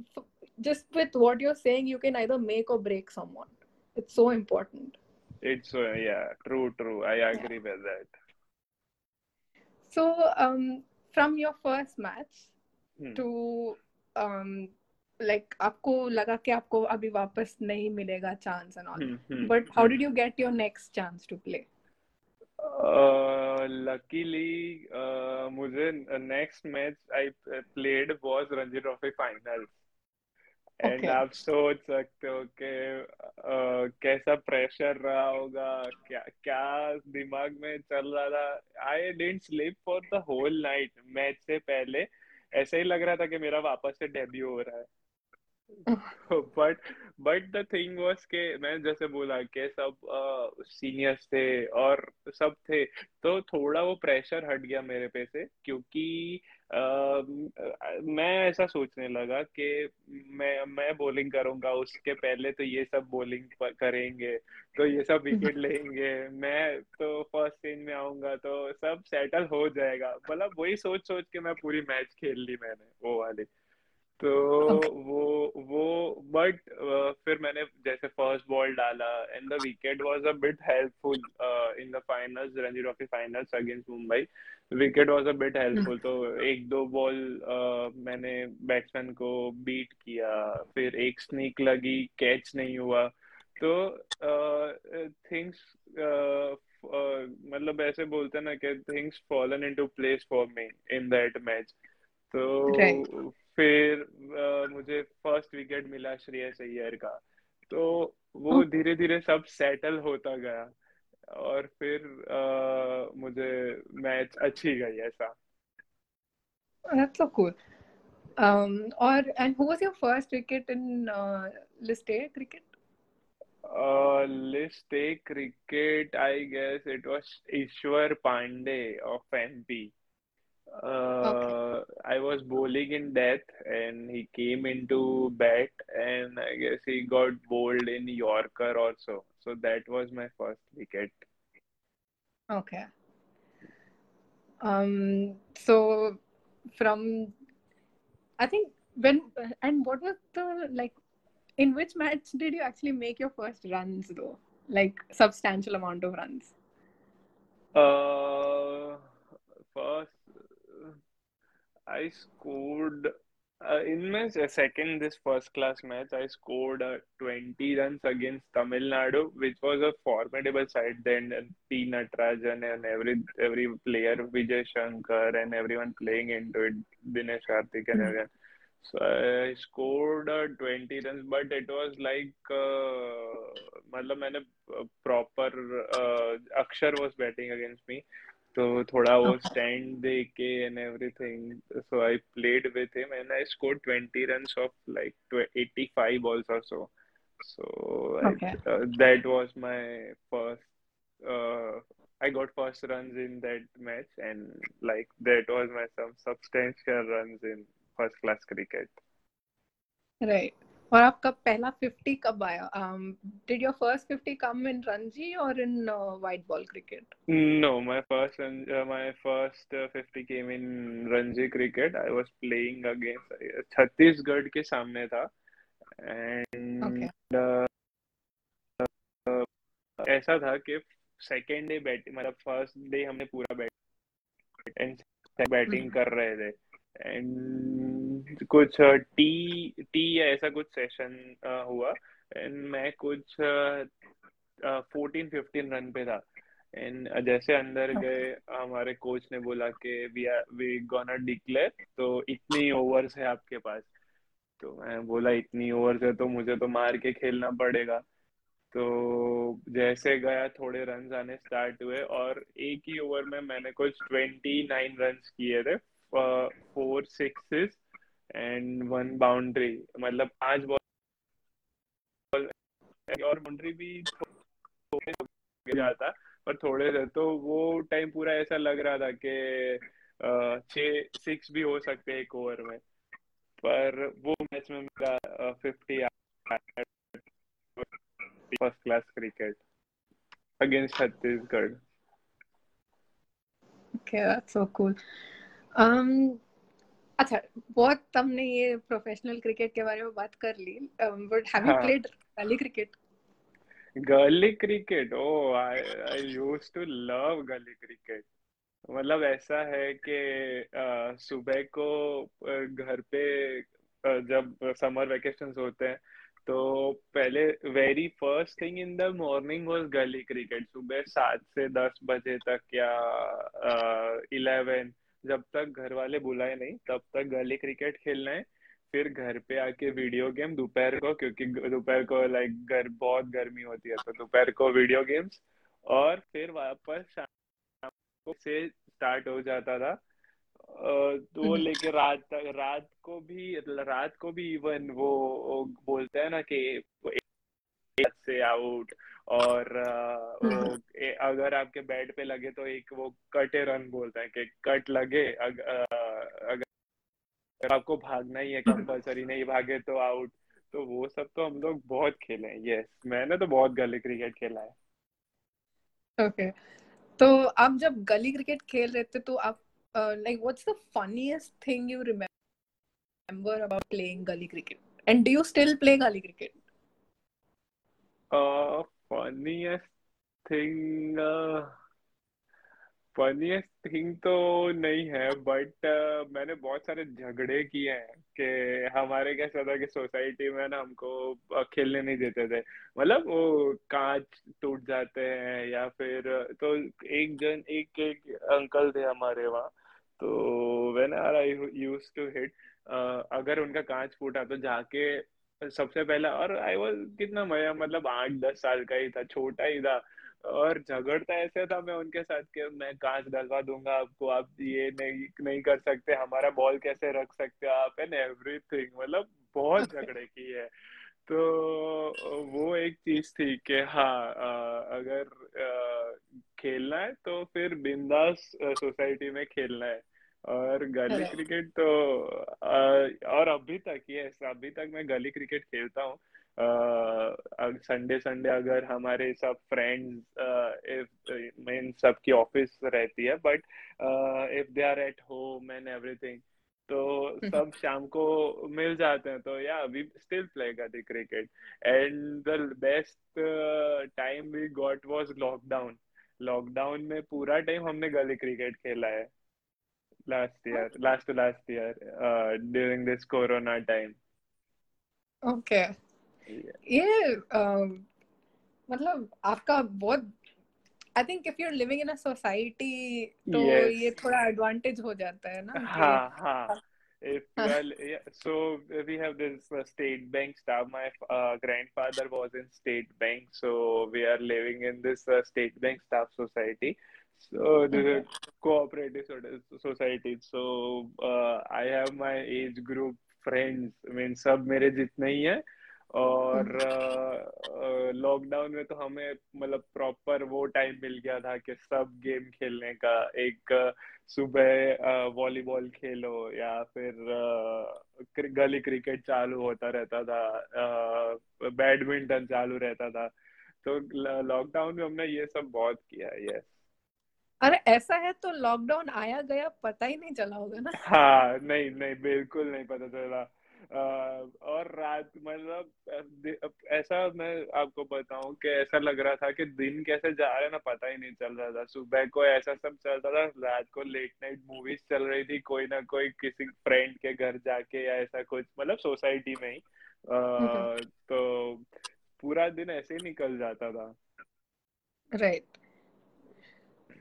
just with what you're saying you can either make or break some it's so important it's yeah true true I agree with that so um from your first match hmm. to um like आपको लगा कि आपको अभी वापस नहीं मिलेगा chance and all but how did you get your next chance to play luckily मुझे next match I played was Ranji trophy final and आप सोच सकते हो कि कैसा प्रेशर रहा होगा क्या क्या दिमाग में चल रहा था। I didn't sleep for the whole night match से पहले ऐसे ही लग रहा था कि मेरा वापस से डेब्यू हो रहा है। But but the thing was के मैं जैसे बोला के सब सीनियर्स uh, थे और सब थे तो थोड़ा वो प्रेशर हट गया मेरे पे से क्योंकि Uh, मैं ऐसा सोचने लगा कि मैं मैं बॉलिंग करूँगा उसके पहले तो ये सब बॉलिंग करेंगे तो ये सब विकेट लेंगे मैं तो फ़र्स्ट सीन में आऊँगा तो सब सेटल हो जाएगा। मतलब वही सोच सोच के मैं पूरी मैच खेल ली मैंने वो वाली। तो okay. वो वो बट uh, फिर मैंने जैसे फ़र्स्ट बॉल डाला and the wicket was a bit helpful in the finals Ranji trophy finals against Mumbai wicket was a bit helpful तो एक दो बॉल uh, मैंने बैट्समैन को बीट किया फिर एक स्नीक लगी कैच नहीं हुआ तो थिंग्स uh, मतलब ऐसे बोलते ना कि things fallen into place for me in that match तो right. फिर uh, मुझे फ़र्स्ट विकेट मिला श्रेयस अय्यर का तो वो धीरे धीरे सब सेटल होता गया और फिर uh, मुझे मैच अच्छी गई ऐसा That's so cool. Um, or and who was your first wicket in uh, List A cricket? Uh, List A cricket, I guess it was Ishwar Pandey of MP. Uh, I was bowling in death and he came into bat and I guess he got bowled in Yorker also. So that was my first wicket. Okay. Um. So from, I think when and what was the like, in which match did you actually make your first runs though? Like substantial amount of runs. Uh, first I scored uh, in my second this first class match. I scored uh, 20 runs against Tamil Nadu, which was a formidable side. Then and T Natarajan and every every player Vijay Shankar and everyone playing into it, Dinesh Karthik and everyone. So I scored uh, 20 runs, but it was like uh, मतलब मैंने proper uh, Akshar was batting against me. तो थोड़ा वो stand देके and everything so I played with him and I scored 20 runs off like 85 balls और so so that was my first I got first runs in that match and like that was my some substantial runs in first class cricket right और आपका पहला 50 कब आया? Did your first 50 come in Ranji or in white ball cricket no my first my first 50 came in Ranji cricket I was playing against Chhattisgarh के सामने था. And uh, uh, ऐसा था कि सेकेंड डे बैटिंग मतलब first day हमने पूरा bat and batting कर रहे थे. एंड कुछ टी टी या ऐसा कुछ सेशन हुआ। एंड मैं कुछ फोर्टीन फिफ्टीन रन पे था। एंड जैसे अंदर गए हमारे कोच ने बोला कि we are we gonna declare तो इतनी ओवर्स है आपके पास। तो मैं बोला इतनी ओवर्स है तो मुझे तो मार के खेलना पड़ेगा। तो जैसे गया थोड़े रन आने स्टार्ट हुए और एक ही ओवर में मैंने कुछ ट्वेंटी नाइन रन किए थे। Four sixes and one boundary मतलब पाँच बॉल और बाउंड्री भी जाता पर थोड़े से तो वो टाइम पूरा ऐसा लग रहा था कि छः सिक्स भी हो सकते एक ओवर में। पर वो मैच में मेरा fifty first class cricket against Chhattisgarh. Okay, that's so cool. Um, अच्छा बहुत तुमने ये प्रोफेशनल क्रिकेट के बारे में बात कर ली but have you played gully cricket gully cricket oh I I used to love gully cricket मतलब ऐसा है कि सुबह को घर पे जब समर वेकेशन होते हैं तो पहले very first thing in the morning was gully cricket सुबह सात से दस बजे तक या इलेवन जब तक घर वाले बुलाए नहीं तब तक गली क्रिकेट खेलना है। फिर घर पे आके वीडियो गेम दोपहर को क्योंकि दोपहर को लाइक घर बहुत गर्मी होती है तो दोपहर को वीडियो गेम्स और फिर वापस शाम को से स्टार्ट हो जाता था। तो लेके रात तक रात को भी रात को भी इवन वो, वो बोलते हैं ना कि से आउट और ए, अगर आपके बैट पे लगे तो एक वो कटे रन बोलते हैं कि कट लगे अग, अगर आपको भागना ही है कंपलसरी नहीं भागे तो आउट तो वो सब तो हम लोग बहुत खेले हैं यस मैंने तो बहुत गली क्रिकेट खेला है। ओके तो आप जब गली क्रिकेट खेल रहे थे तो आप like what's the funniest thing you remember about playing gully cricket and do you still play gully cricket Thing uh, funniest thing तो नहीं है बट uh, मैंने बहुत सारे झगड़े किए हैं कि हमारे कैसा था कि सोसाइटी में ना हमको uh, खेलने नहीं देते थे। मतलब वो कांच टूट जाते हैं या फिर तो एक जन एक एक अंकल थे हमारे वहाँ तो when are I use to hit अगर उनका कांच फूटा तो जाके सबसे पहला और आई वाज कितना मज़ा मतलब आठ दस साल का ही था छोटा ही था। और झगड़ता ऐसे था मैं उनके साथ कि मैं कांच डलवा दूँगा आपको आप ये नहीं नहीं कर सकते हमारा बॉल कैसे रख सकते हो आप एंड एवरीथिंग मतलब बहुत झगड़े की है तो वो एक चीज़ थी कि हाँ अगर खेलना है तो फिर बिंदास सोसाइटी में खेलना है। और गली. क्रिकेट तो और अभी तक ये अभी तक मैं गली क्रिकेट खेलता हूँ। संडे संडे अगर हमारे सब फ्रेंड्स मीन सबकी ऑफ़िस रहती है but if they are at home and everything तो सब शाम को मिल जाते हैं। तो yeah we still play gully cricket and the best time we got was lockdown lockdown में पूरा टाइम हमने गली क्रिकेट खेला है। Last year last to last year uh, during this corona time okay yeah. ये um, मतलब आपका बहुत I think if you are living in a society तो Yes. ये थोड़ा एडवांटेज हो जाता है ना कि Ha ha. If are, yeah, so we have this uh, state bank staff. My uh, grandfather was in state bank, so we are living in this uh, state bank staff society. So this is a cooperative society. So uh, I have my age group friends. I mean, सब मेरे जितने ही हैं। और lockdown में तो हमें मतलब proper वो टाइम मिल गया था कि सब गेम खेलने का। एक अ, सुबह वॉलीबॉल खेलो या फिर गली क्रिकेट चालू होता रहता था। बैडमिंटन चालू रहता था। तो लॉकडाउन में हमने ये सब बहुत किया यस अरे ऐसा है तो लॉकडाउन आया गया पता ही नहीं चला होगा ना। हाँ नहीं नहीं बिल्कुल नहीं पता चला। Uh, और रात मतलब ऐसा मैं आपको बताऊँ कि ऐसा लग रहा था कि दिन कैसे जा रहे ना पता ही नहीं चल रहा था। सुबह को ऐसा सब चलता था रात को लेट नाइट मूवीज़ चल रही थी कोई ना कोई किसी फ्रेंड के घर जाके या ऐसा कुछ मतलब सोसाइटी में ही। हम्म। तो पूरा दिन ऐसे ही निकल जाता था। Right right.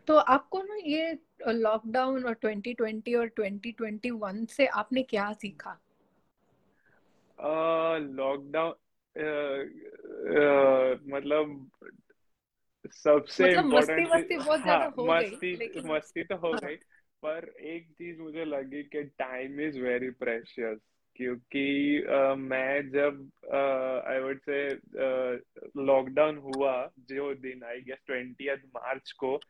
तो आपको ना ये लॉकडाउन और 2020 और 2021 से आपने क्या सीखा लॉकडाउन मतलब सबसे मतलब मस्ती मस्ती बहुत ज़्यादा हाँ, हो मस्ती लेकिन... मस्ती तो हो हाँ. गई पर एक चीज़ मुझे लगी कि टाइम इज़ वेरी प्रेशियस क्योंकि uh, मैं जब आई वुड से लॉकडाउन हुआ जो दिन आई गेस ट्वेंटी मार्च को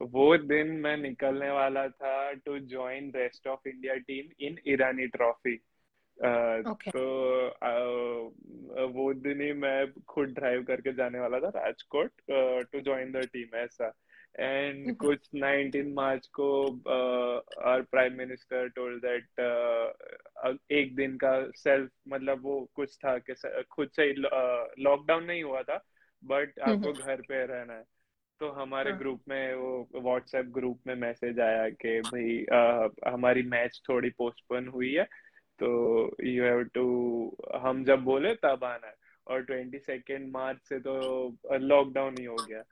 वो दिन मैं निकलने वाला था to join rest of India team in Irani trophy तो वो दिन ही मैं खुद ड्राइव करके जाने वाला था Rajkot to join the team ऐसा एंड. कुछ 19 मार्च को our prime minister told that एक दिन का सेल्फ मतलब वो कुछ था कि खुद से लॉकडाउन नहीं हुआ था बट आपको mm-hmm. घर पे रहना है तो हमारे ग्रुप हाँ। में वो व्हाट्सएप ग्रुप में मैसेज आया कि भाई हमारी मैच थोड़ी पोस्टपोन हुई है तो यू हैव टू हम जब बोले तब आना है और ट्वेंटी सेकेंड मार्च से तो लॉकडाउन ही हो गया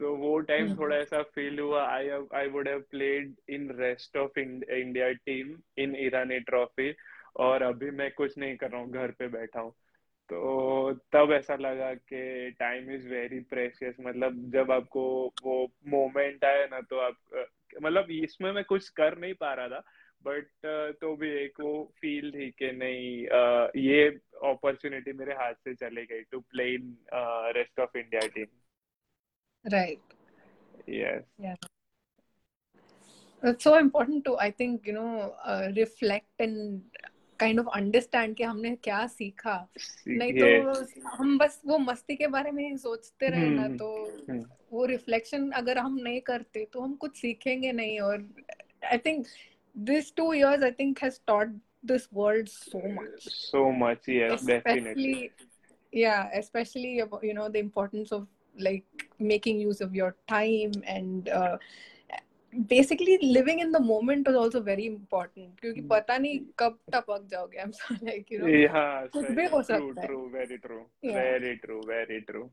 तो वो टाइम हम्म। थोड़ा ऐसा फील हुआ I I would have played in rest of India team in Irani trophy और अभी मैं कुछ नहीं कर रहा हूँ घर पे बैठा हूँ तो तब ऐसा लगा कि टाइम इज़ वेरी प्रेशियस मतलब जब आपको वो मोमेंट आए ना तो आप मतलब इसमें मैं कुछ कर नहीं पा रहा था बट तो भी एक वो फील थी कि नहीं ये अपॉर्चुनिटी मेरे हाथ से चले गई to play in rest of India team right yes it's so important to i think you know uh, reflect and kind of understand कि हमने क्या सीखा। नहीं तो हम बस वो मस्ती के बारे में ही सोचते रहे ना हम्म, तो हम्म। वो रिफ्लेक्शन अगर हम नहीं करते तो हम कुछ सीखेंगे नहीं और I think this two years I think has taught this world so much so much yes definitely yeah especially you know the importance of like making use of your time and uh, basically living in the moment is also very important क्योंकि hmm. पता नहीं कब टपक जाओगे I'm sorry like you know yeah कुछ भी हो सकता है true very true yeah. very true very true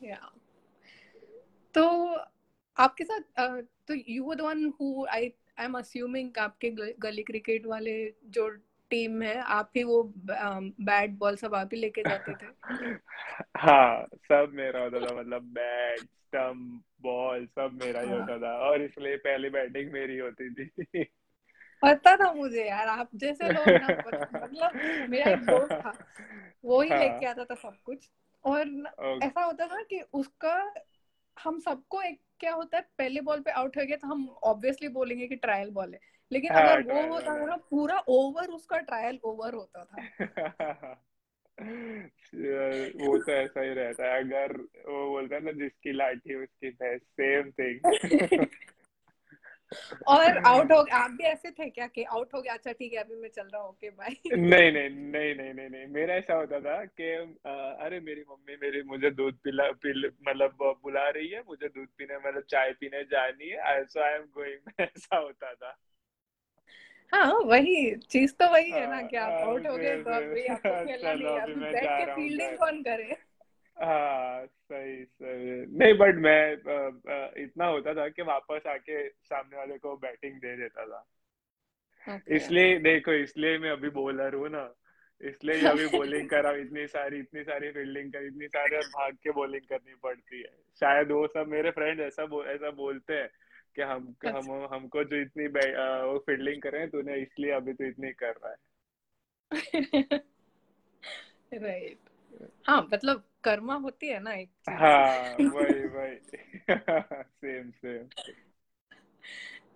yeah तो आपके साथ तो you were the one who I I'm assuming आपके गली क्रिकेट वाले जो टीम है आप ही वो बैट बॉल सब आप ही लेके जाते थे हाँ सब मेरा होता था मतलब बैट स्टम्प बॉल सब मेरा ही। होता था और इसलिए पहली बैटिंग मेरी होती थी पता था मुझे यार आप जैसे लोग मतलब मेरा एक दोस्त था वो ही हाँ. लेके आता था सब कुछ और okay. ऐसा होता था कि उसका हम सबको एक क्या होता है पहले बॉल पे आउट हो गया तो हम ऑब्वियसली बोलेंगे कि ट्रायल बॉल है लेकिन हाँ, अगर वो होता था ना पूरा ओवर उसका ट्रायल ओवर होता था। वो तो ऐसा ही रहता है अगर वो बोलता है ना जिसकी लाठी उसकी भैंस सेम थिंग और आउट हो आप भी ऐसे थे क्या कि आउट हो गया अच्छा ठीक है अभी मैं चल रहा हूँ ओके बाय नहीं नहीं नहीं नहीं नहीं नहीं मेरा ऐसा होता था कि अरे मेरी मम्मी मेरी मुझे दूध पिला पिल मतलब बुला रही है मुझे दूध पीने मतलब चाय पीने जानी है सो आई एम गोइंग ऐसा होता था। हाँ वही चीज़ तो वही है ना कि आप आउट हो गए तो अभी आपको खेलना नहीं अभी बैठ के फील्डिंग कौन करे? हाँ सही सही। नहीं बट मैं इतना होता था कि वापस आके सामने वाले को बैटिंग दे देता था। इसलिए देखो इसलिए मैं अभी बॉलर हूँ ना। इसलिए अभी बॉलिंग कर रहा इतनी सारी इतनी सारी फील्डिंग कर इतनी सारी भाग के बॉलिंग करनी पड़ती है। शायद वो सब मेरे फ्रेंड ऐसा बो, ऐसा बोलते हैं। कि हम अच्छा। हम हमको जो इतनी वो फील्डिंग कर रहे हैं तूने इसलिए अभी तो इतनी कर रहा है। राइट हाँ मतलब कर्मा होती है ना एक हाँ वही वही। सेम सेम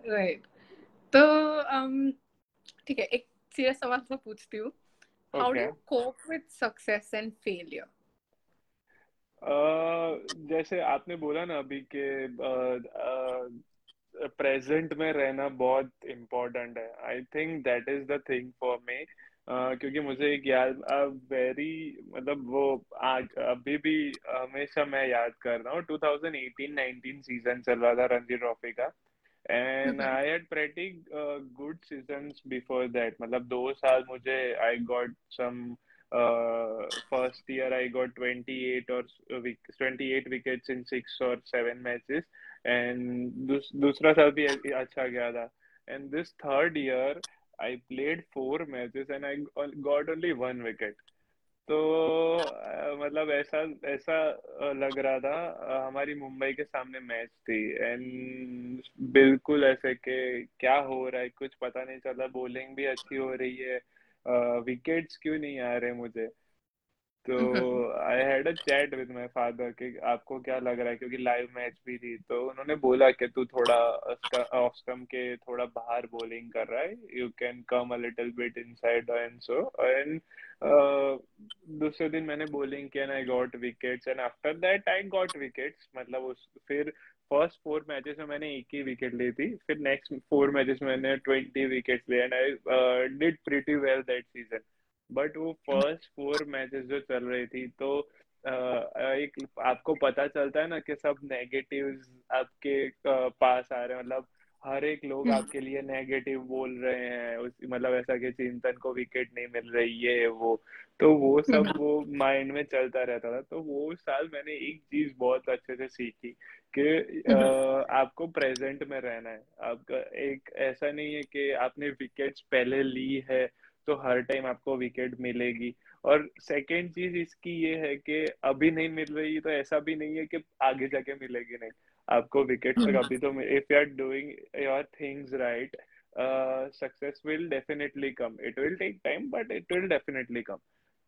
राइट तो um, ठीक है एक सीरियस सवाल से पूछती हूँ। How do cope with success and failure जैसे आपने बोला ना अभी के प्रेजेंट में रहना बहुत इम्पोर्टेंट है. I think that is the thing for me क्योंकि मुझे एक याद वेरी मतलब वो आज अभी भी हमेशा मैं याद कर रहा हूँ 2018-19 सीज़न चल रहा था रणजी ट्रॉफी का. And I had pretty good seasons before that मतलब दो साल मुझे I got some first year I got 28 or 28 wickets in six or seven matches and दूसरा साल भी अच्छा गया था and this third year I played four matches and I got only one wicket. तो मतलब ऐसा ऐसा लग रहा था हमारी मुंबई के सामने मैच थी। एंड बिल्कुल ऐसे के क्या हो रहा है? कुछ पता नहीं चला। बॉलिंग भी अच्छी हो रही है। विकेट्स क्यों नहीं आ रहे मुझे? तो I had a chat with my father कि आपको क्या लग रहा है? क्योंकि लाइव मैच भी थी तो उन्होंने बोला कि तू थोड़ा ऑफ़ स्टम्प के थोड़ा बाहर बॉलिंग कर रहा है। You can come a little bit inside and so and दूसरे दिन मैंने बॉलिंग किया and I got wickets and after that I got wickets मतलब उस, फिर फ़र्स्ट फोर मैचेस में मैंने एक ही विकेट ली थी। फिर नेक्स्ट फोर मैचेस में मैंने ट्वेंटी विकेट्स लिए and I did pretty well that season but वो फ़र्स्ट फोर मैचेस जो चल रही थी तो एक आपको पता चलता है ना कि सब नेगेटिव्स आपके पास आ रहे हैं मतलब हर एक लोग हम्म। आपके लिए नेगेटिव बोल रहे हैं उस मतलब ऐसा कि चिंतन को विकेट नहीं मिल रही है वो तो वो सब हम्म। वो माइंड में चलता रहता था तो वो साल मैंने एक चीज़ बहुत अच्छे से सीखी कि हम्म। आपको प्रेजेंट में रहना है आपका एक ऐसा नहीं है कि आपने विकेट्स पहले ली है तो हर टाइम आपको विकेट मिलेगी। और सेकेंड चीज़ इसकी ये है कि अभी नहीं मिल रही तो ऐसा भी नहीं है कि आगे जाके मिलेगी नहीं। आपको विकेट तक अभी तो if you are doing your things right success will definitely come it will take time but it will definitely come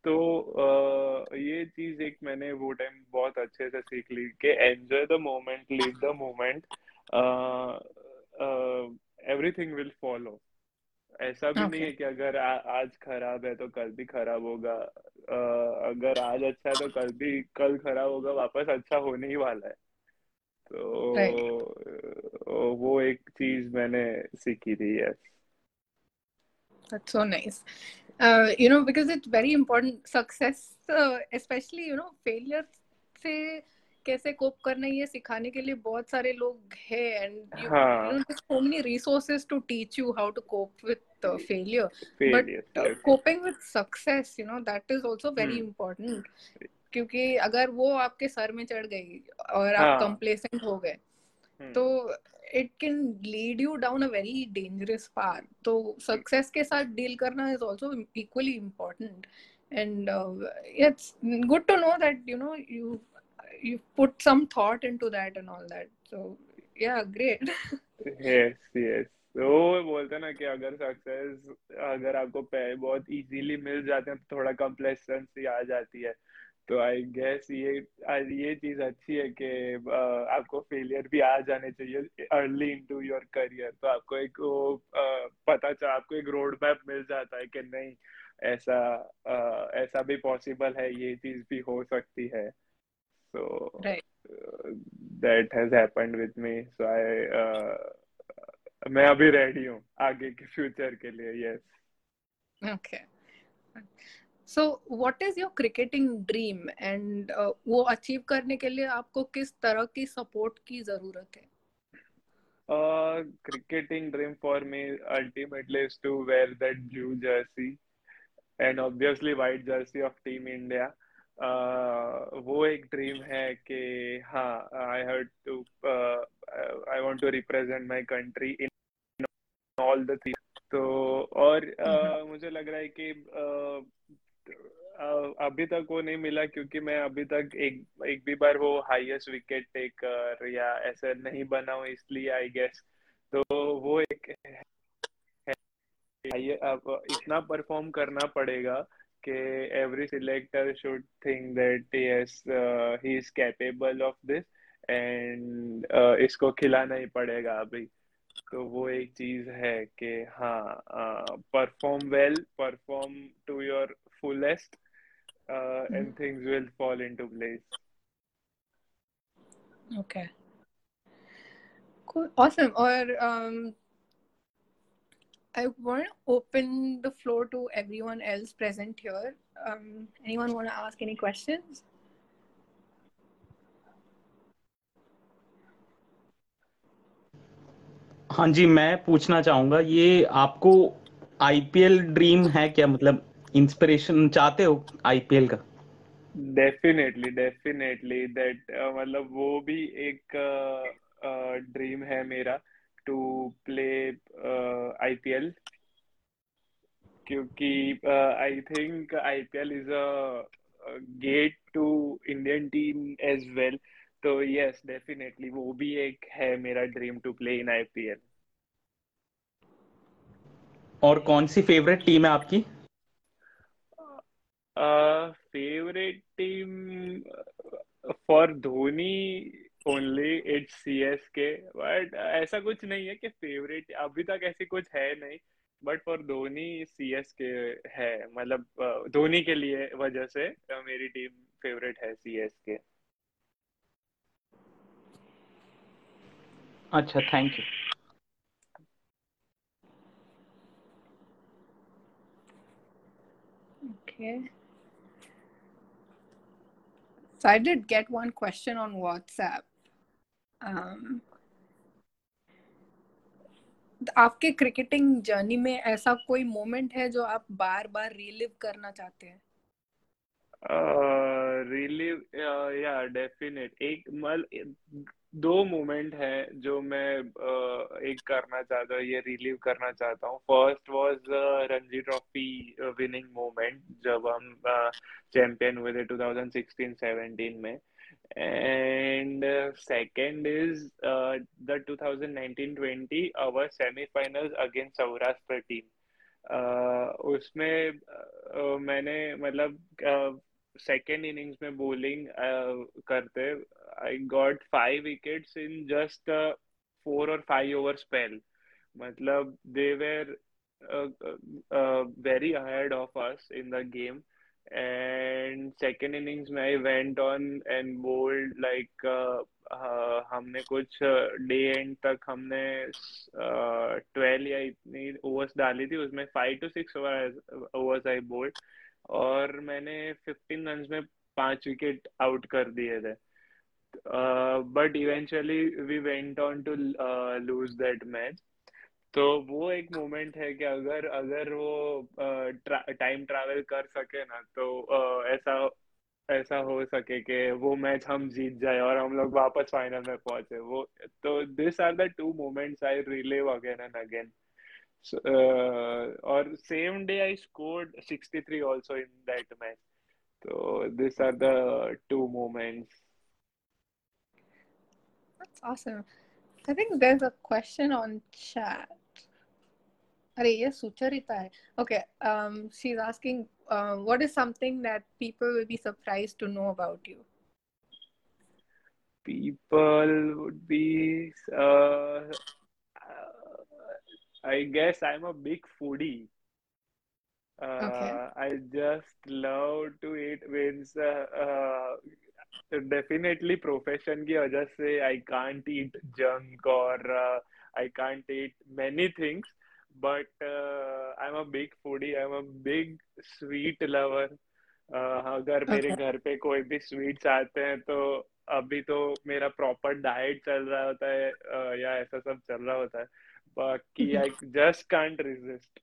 तो uh, ये चीज़ एक मैंने वो टाइम बहुत अच्छे से सीख ली कि enjoy the moment live the moment everything will follow ऐसा भी okay. नहीं है कि अगर आ, आज खराब है तो कल भी खराब होगा आ, अगर आज अच्छा है तो कल भी कल खराब होगा वापस अच्छा होने ही वाला है तो right. वो एक चीज़ मैंने सीखी थी yes That's so nice. Uh, you know, because it's very important. Success, uh, especially, you know, failure से कैसे कोप करना ये सिखाने के लिए बहुत सारे लोग हैं and you know so many resources to teach you how to cope with failure but coping with success you know that is also very important क्योंकि अगर वो आपके सर में चढ़ गई और आप कंप्लेसेंट हाँ। हो गए hmm. तो it can lead you down a very dangerous path तो सक्सेस के साथ डील करना is also equally important and it's good to know that you know you you put some thought into that and all that. So, yeah, great. Yes yes. तो बोलते ना कि अगर success अगर आपको बहुत इजीली मिल जाते हैं तो थोड़ा कम्प्लेसेंसी आ जाती है। तो आई गेस ये ये चीज़ अच्छी है कि आपको फेलियर भी आ जाने चाहिए अर्ली इनटू योर करियर तो आपको एक वो पता चल आपको एक रोड मैप मिल जाता है कि नहीं, ऐसा ऐसा भी पॉसिबल है, ये चीज़ भी हो सकती है। So right. uh, that has happened with me so i uh, मैं अभी रेडी हूँ आगे के फ्यूचर के लिए yes okay so what is your cricketing dream and वो अचीव करने के लिए आपको किस तरह की सपोर्ट की ज़रूरत है cricketing dream for me ultimately is to wear that blue jersey and obviously white jersey of team india वो एक ड्रीम है कि हाँ I have to I want to represent my country in all the three तो और uh, मुझे लग रहा है कि uh, uh, अभी तक वो नहीं मिला क्योंकि मैं अभी तक एक एक भी बार वो हाईएस्ट विकेट टेकर या ऐसा नहीं बना हूँ इसलिए आई गेस तो वो एक है, इतना परफॉर्म करना पड़ेगा okay, every selector should think that yes, uh, he is capable of this and uh, इसको खिलाना ही पड़ेगा अभी तो वो एक चीज़ है कि हाँ perform well perform to your fullest and things will fall into place okay Cool. Awesome. Or um, I want to open the floor to everyone else present here. Um, anyone want to ask any questions? हाँ जी मैं पूछना चाहूँगा ये आपको IPL dream है क्या मतलब inspiration चाहते हो आईपीएल का डेफिनेटली डेफिनेटली दैट मतलब वो भी एक ड्रीम है मेरा टू प्ले आईपीएल क्योंकि I think IPL is a gate to Indian team as well तो यस डेफिनेटली वो भी एक है मेरा dream to play in IPL और कौन सी फेवरेट टीम है आपकी? Favourite team for Dhoni only it's C S K but ऐसा कुछ नहीं है कि फेवरेट अभी तक ऐसी कुछ है नहीं but for Dhoni C S K है मतलब धोनी के लिए वजह से मेरी टीम फेवरेट है सी एस के अच्छा thank you Okay. So I did get one question on WhatsApp. Um, आपके क्रिकेटिंग जर्नी में ऐसा कोई मोमेंट है जो आप बार बार रिलिव करना चाहते हैं? रिलीव या डेफिनेट एक मल दो मोमेंट है जो मैं uh, एक करना चाहता हूँ ये रिलीव करना चाहता हूँ। First was Ranji trophy winning moment जब हम चैंपियन हुए थे 2016-17 में। And uh, second is uh, the 2019-20 our semi-finals against Saurashtra team. Uh, उसमें uh, मैंने मतलब सेकेंड इनिंग्स में बॉलिंग करते I got five wickets in just four or five over spell मतलब they were very ahead of us in the game and second innings में I went on and bowled like हमने कुछ day and तक हमने twelve या इतनी overs डाली थी, उसमें five to six overs I bowled और मैंने फिफ्टीन रन में पाँच विकेट आउट कर दिए थे। But eventually we went on to lose that match तो वो एक मोमेंट है कि अगर अगर वो टाइम ट्रैवल कर सके ना तो ऐसा ऐसा हो सके कि वो मैच हम जीत जाए और हम लोग वापस फाइनल में पहुँचे। वो तो this are the two moments I relive again and again और same day I scored 63 also in that match. so these are the two moments. That's awesome. I think there's a question on chat. अरे ये सुचरिता है okay um she's asking uh, what is something that people will be surprised to know about you people would be uh, I guess I'm a big foodie. Uh, Okay. I just love to eat means uh, uh, definitely profession की वजह से I can't eat junk or uh, I can't eat many things but uh, I'm a big foodie I'm a big sweet lover uh, अगर मेरे Okay. घर पे कोई भी sweets आते हैं तो अभी तो मेरा प्रॉपर डाइट चल रहा होता है uh, या ऐसा सब चल रहा होता है बाकी Mhm. I just can't resist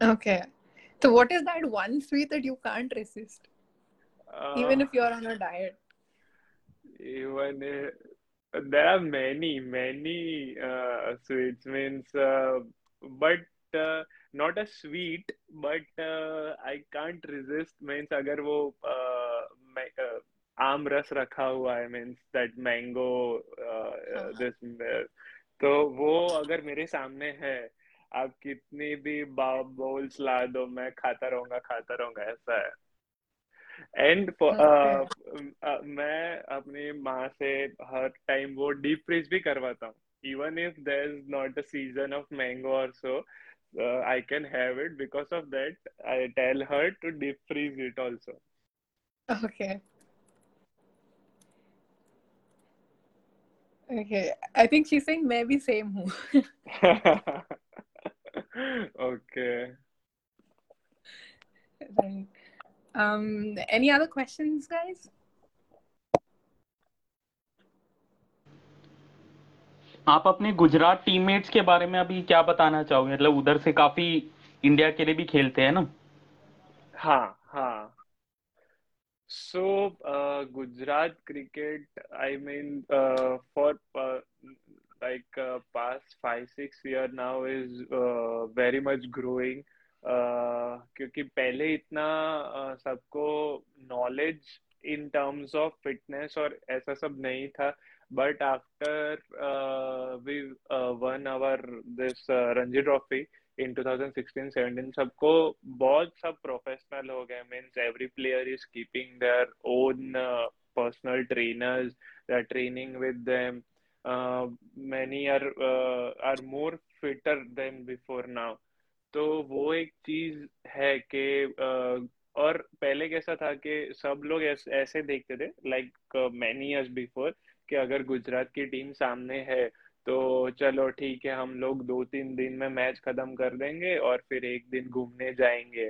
okay so what is that one sweet that you can't resist even Uh, if you're on a diet even uh, there are many many uh, sweets means uh, but uh, not a sweet but uh, I can't resist means अगर वो uh, uh, आम रस रखा हुआ है means that mango uh, uh, हाँ. this uh, तो वो अगर मेरे सामने है आप कितनी भी बाउल्स ला दो मैं खाता रहूँगा खाता रहूँगा ऐसा है एंड Okay. मैं अपनी माँ से हर टाइम वो डीप फ्रीज भी करवाता हूँ even if there is not a season of mango और so I can have it because of that I tell her to deep freeze it also okay Okay, I think she's saying मैं भी same हूँ. okay. Right. Um, any other questions, guys? आप अपने Gujarat teammates के बारे में अभी क्या बताना चाहोगे मतलब उधर से काफ़ी इंडिया के लिए भी खेलते हैं ना हाँ हाँ So, uh, Gujarat cricket, I mean, uh, for uh, like uh, past five, six year now is uh, very much growing. क्योंकि पहले इतना सबको knowledge in terms of fitness और ऐसा सब नहीं था but after we won our this Ranji trophy in 2016-17 सबको बहुत सब प्रोफेशनल हो गए means every player is keeping their own personal trainers they are training with them are uh, are more fitter than before now. तो वो एक चीज़ है कि और पहले कैसा था कि सब लोग ऐसे, ऐसे देखते थे लाइक मैनी इयर्स बिफोर कि अगर गुजरात की टीम सामने है तो चलो ठीक है हम लोग दो तीन दिन में मैच खत्म कर देंगे और फिर एक दिन घूमने जाएँगे।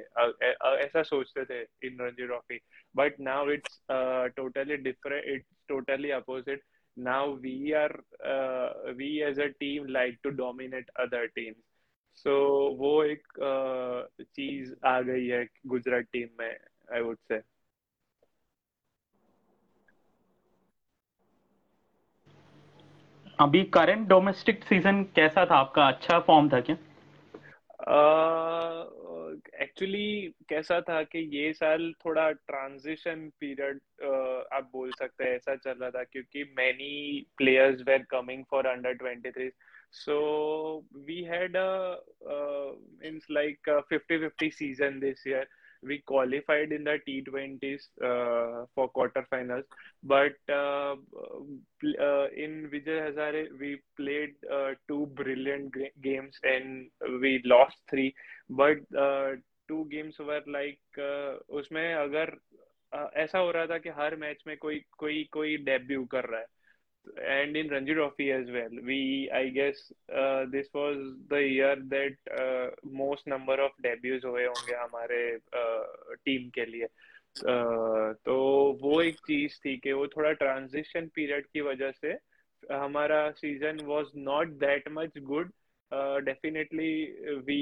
ऐसा सोचते थे in Ranji trophy but now it's totally different it's totally opposite now we are we as a team like to dominate other teams so वो एक uh, चीज़ आ गई है गुजरात टीम में आई वुड से अभी करंट डोमेस्टिक सीज़न कैसा था? आपका अच्छा फॉर्म था क्या? एक्चुअली uh, कैसा था कि ये साल थोड़ा ट्रांजिशन पीरियड uh, आप बोल सकते हैं ऐसा चल रहा था क्योंकि many players were coming for under twenty three so we had means like fifty fifty season this year we qualified in the T20s uh, for quarterfinals, but uh, uh, in Vijay Hazare we played uh, two brilliant games and we lost three, but uh, two games were like uh, उसमें अगर ऐसा हो रहा था कि हर match में कोई कोई कोई डेब्यू कर रहा है and in Ranji Trophy as well. We, I guess, uh, this was the year that uh, most number of debuts हुए होंगे हमारे टीम uh, के लिए uh, तो वो एक चीज थी कि वो थोड़ा ट्रांजिशन पीरियड की वजह से हमारा season was not that much good definitely we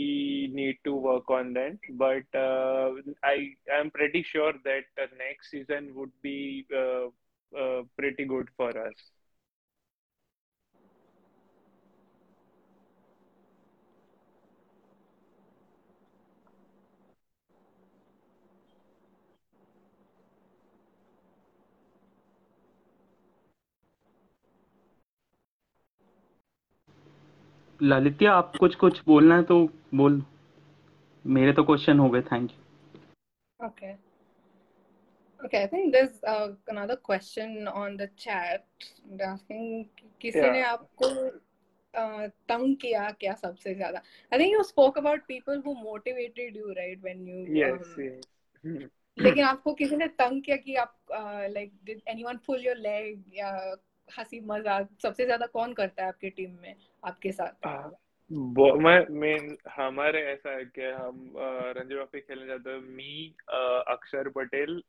need to work on that but uh, i am pretty sure that the next season would be uh, uh, pretty good for us Lalitiya आप कुछ कुछ बोलना है तो बोल। मेरे तो question हो गए thank you okay okay I think there is another question on the chat asking किसी ने आपको uh, तंग किया क्या सबसे ज़्यादा? I think you spoke about people who motivated you right when you yes लेकिन आपको किसी ने तंग किया कि आप like did anyone pull your leg या हँसी मज़ाक, सबसे ज़्यादा कौन करता है आपकी टीम में, आपके साथ? मैं, मेन, हमारे ऐसा है कि हम रणजी ट्रॉफी खेलने जाते हैं। Me Akshar Patel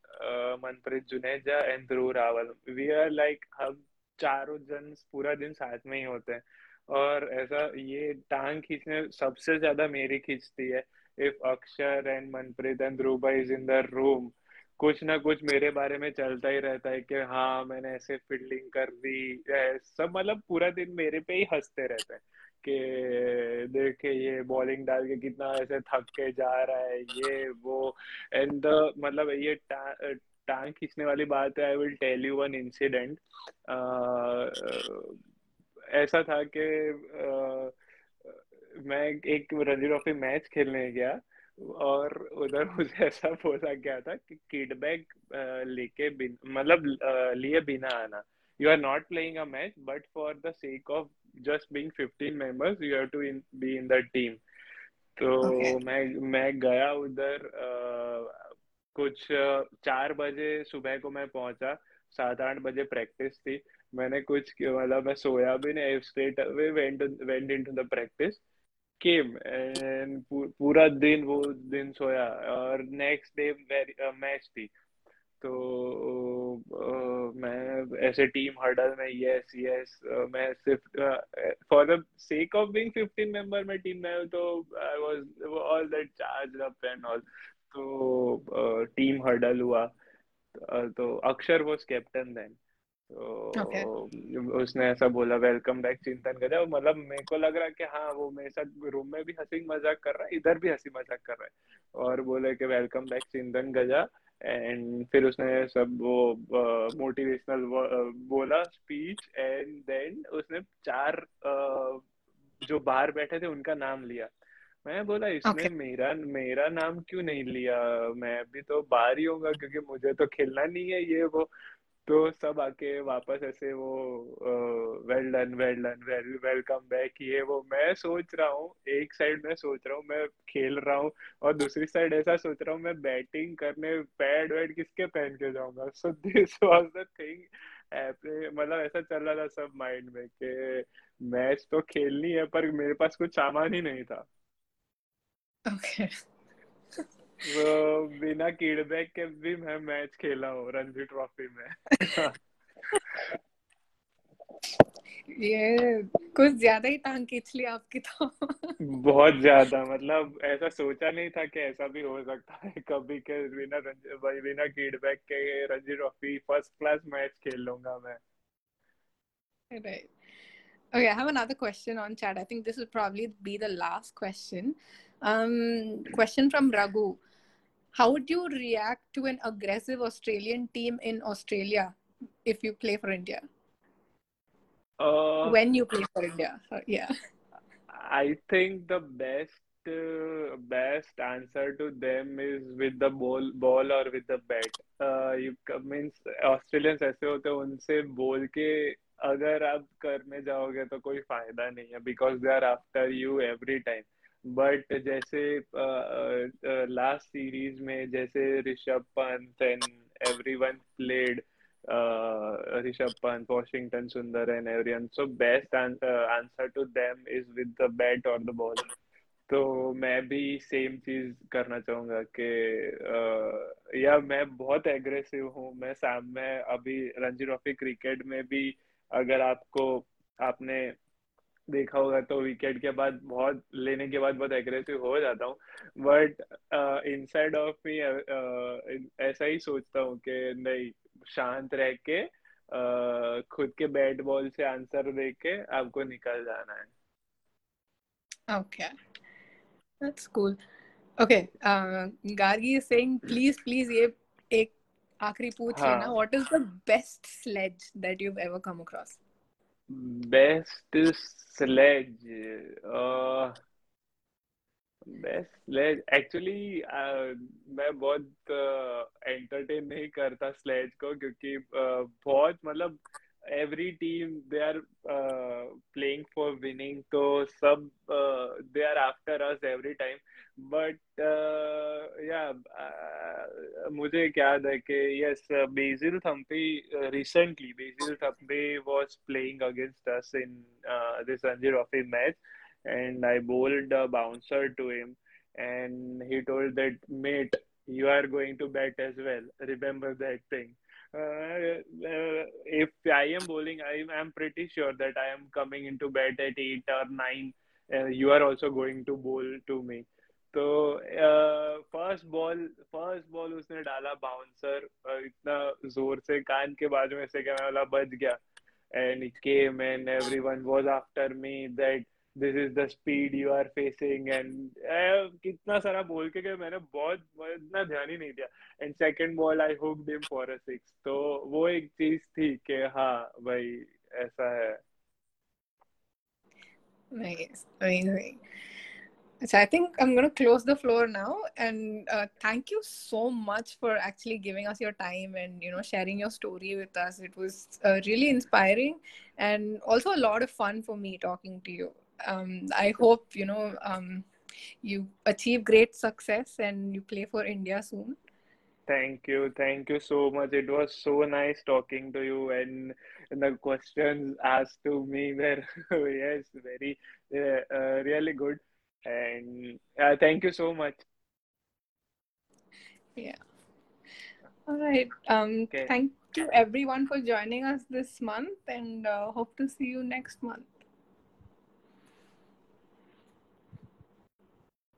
Manpreet Juneja and Dhruv Rawal. We are like हम चारों जन पूरा दिन साथ में ही होते हैं। और ऐसा, ये टांग खींचने सबसे ज़्यादा मेरी खींचती है। If Akshar and Manpreet and Dhruv is in the room कुछ ना कुछ मेरे बारे में चलता ही रहता है कि हाँ मैंने ऐसे फील्डिंग कर दी सब मतलब पूरा दिन मेरे पे ही हँसते रहते हैं कि देखे ये बॉलिंग डाल के कितना ऐसे थक के जा रहा है, ये, वो एंड मतलब ये टांग खींचने वाली बात है I will tell you one incident ऐसा था कि मैं एक रणजी ट्रॉफी मैच खेलने गया और उधर मुझे ऐसा बोला गया था कि किडबैक लेके मतलब लिए बिना आना। You are not playing a match but for the sake of just being 15 members you have to be in the team तो okay. मैं मैं गया उधर कुछ चार बजे सुबह को मैं पहुँचा। सात आठ बजे प्रैक्टिस थी। मैंने कुछ मतलब मैं सोया भी नहीं straight away went went into the practice came and पूरा दिन, वो दिन सोया, और नेक्स्ट डे मैच थी। तो मैं ऐसे टीम हर्डल में यस यस मैं सिर्फ़ for the sake of being 15 member में टीम में तो I was all that charge up and all तो टीम हर्डल हुआ। तो अक्षर वाज कैप्टन देन तो Okay. उसने ऐसा बोला वेलकम बैक चिंतन गजा मतलब मेरे को लग रहा है कि हाँ वो मेरे साथ रूम में भी हँसी मज़ाक कर रहा है इधर भी हँसी मज़ाक कर रहा है। और बोले कि welcome back Chintan Gaja. And फिर उसने सब वो मोटिवेशनल uh, बोला स्पीच एंड देन उसने चार uh, जो बाहर बैठे थे उनका नाम लिया। मैं बोला इसने Okay. मेरा मेरा नाम क्यों नहीं लिया? मैं भी तो बाहर ही होगा क्योंकि मुझे तो खेलना नहीं है ये वो। तो सब आके वापस ऐसे वो well done well done well welcome back ये वो, मैं सोच रहा हूँ, एक साइड में सोच रहा हूँ, मैं खेल रहा हूँ और दूसरी साइड ऐसा सोच रहा हूँ मैं बैटिंग करने पैड वैड किसके पहन के जाऊँगा so this was the thing मतलब ऐसा चल रहा था सब माइंड में कि मैच तो खेलनी है पर मेरे पास कुछ सामान ही नहीं था ओके Okay. वो बिना कीड़बैग के भी मैं मैच खेला हूँ रणजी ट्रॉफी में ये कुछ ज़्यादा ही टांग खींच ली आपकी तो बहुत ज़्यादा मतलब ऐसा सोचा नहीं था कि ऐसा भी हो सकता है कभी के बिना भाई बिना कीड़बैग के Ranji trophy first class match खेल लूँगा मैं Right. Okay, I have another question on chat. I think this will probably be the last question. Um, question from Raghu. How would you react to an aggressive Australian team in Australia if you play for India? uh, When you play for India? Uh, yeah. I think the best uh, best answer to them is with the ball ball or with the bat. Uh, you c- means Australians ऐसे होते हैं उनसे बोल के अगर आप करने जाओगे तो कोई फायदा नहीं है because they are after you every time But जैसे लास्ट सीरीज़ में जैसे Rishabh Pant and everyone played Rishabh Pant, Washington Sundar and everyone so best answer to them is with the bat और द बॉल तो मैं भी same चीज़ करना चाहूँगा कि या मैं बहुत एग्रेसिव हूँ। मैं साम, मैं अभी रणजी ट्रॉफी क्रिकेट में भी अगर आपको, आपने देखा होगा तो विकेट के बाद बहुत लेने के बाद बहुत एग्रेसिव हो जाता हूँ बट इनसाइड ऑफ़ मी ऐसा ही सोचता हूँ कि नहीं शांत रह के अ, खुद के बैट बॉल से आंसर दे के आपको निकल जाना है. That's cool. Okay. Uh, Gargi is saying, please, please, ये एक आखिरी पूछ हाँ। लेना. What is the best sledge that you've ever best sledge best sledge actually मैं बहुत एंटरटेन uh, नहीं करता स्लेज को क्योंकि uh, बहुत मतलब every team they are playing for winning तो सब they are after us every time but या मुझे एक याद है कि yes Basil Thampi recently Basil Thampi was playing against us in uh, this Ranji Trophy match and I bowled a bouncer to him and he told that mate you are going to bat as well remember that thing uh, uh, if I am bowling I am pretty sure that I am coming into bat at 8 or 9 uh, you are also going to bowl to me तो first ball first ball उसने डाला bouncer इतना ज़ोर से कान के बाजू में से क्या मैं बोला बच गया. And and everyone was after me that this is the speed you are facing and uh, कितना सारा बोल के गए मैंने बहुत इतना ध्यान ही नहीं दिया। And second ball I hooked him for a six तो वो एक चीज़ थी कि हाँ भाई ऐसा है। Nice, amazing. So I think I'm going to close the floor now, and uh, thank you so much for actually giving us your time and you know sharing your story with us. It was uh, really inspiring and also a lot of fun for me talking to you. Um, I hope you know um, you achieve great success and you play for India soon. Thank you, thank you so much. It was so nice talking to you, and, and the questions asked to me were yes, very uh, uh, really good. And uh, thank you so much. Yeah. All right. Um, Okay. Thank you everyone for joining us this month, and uh, hope to see you next month.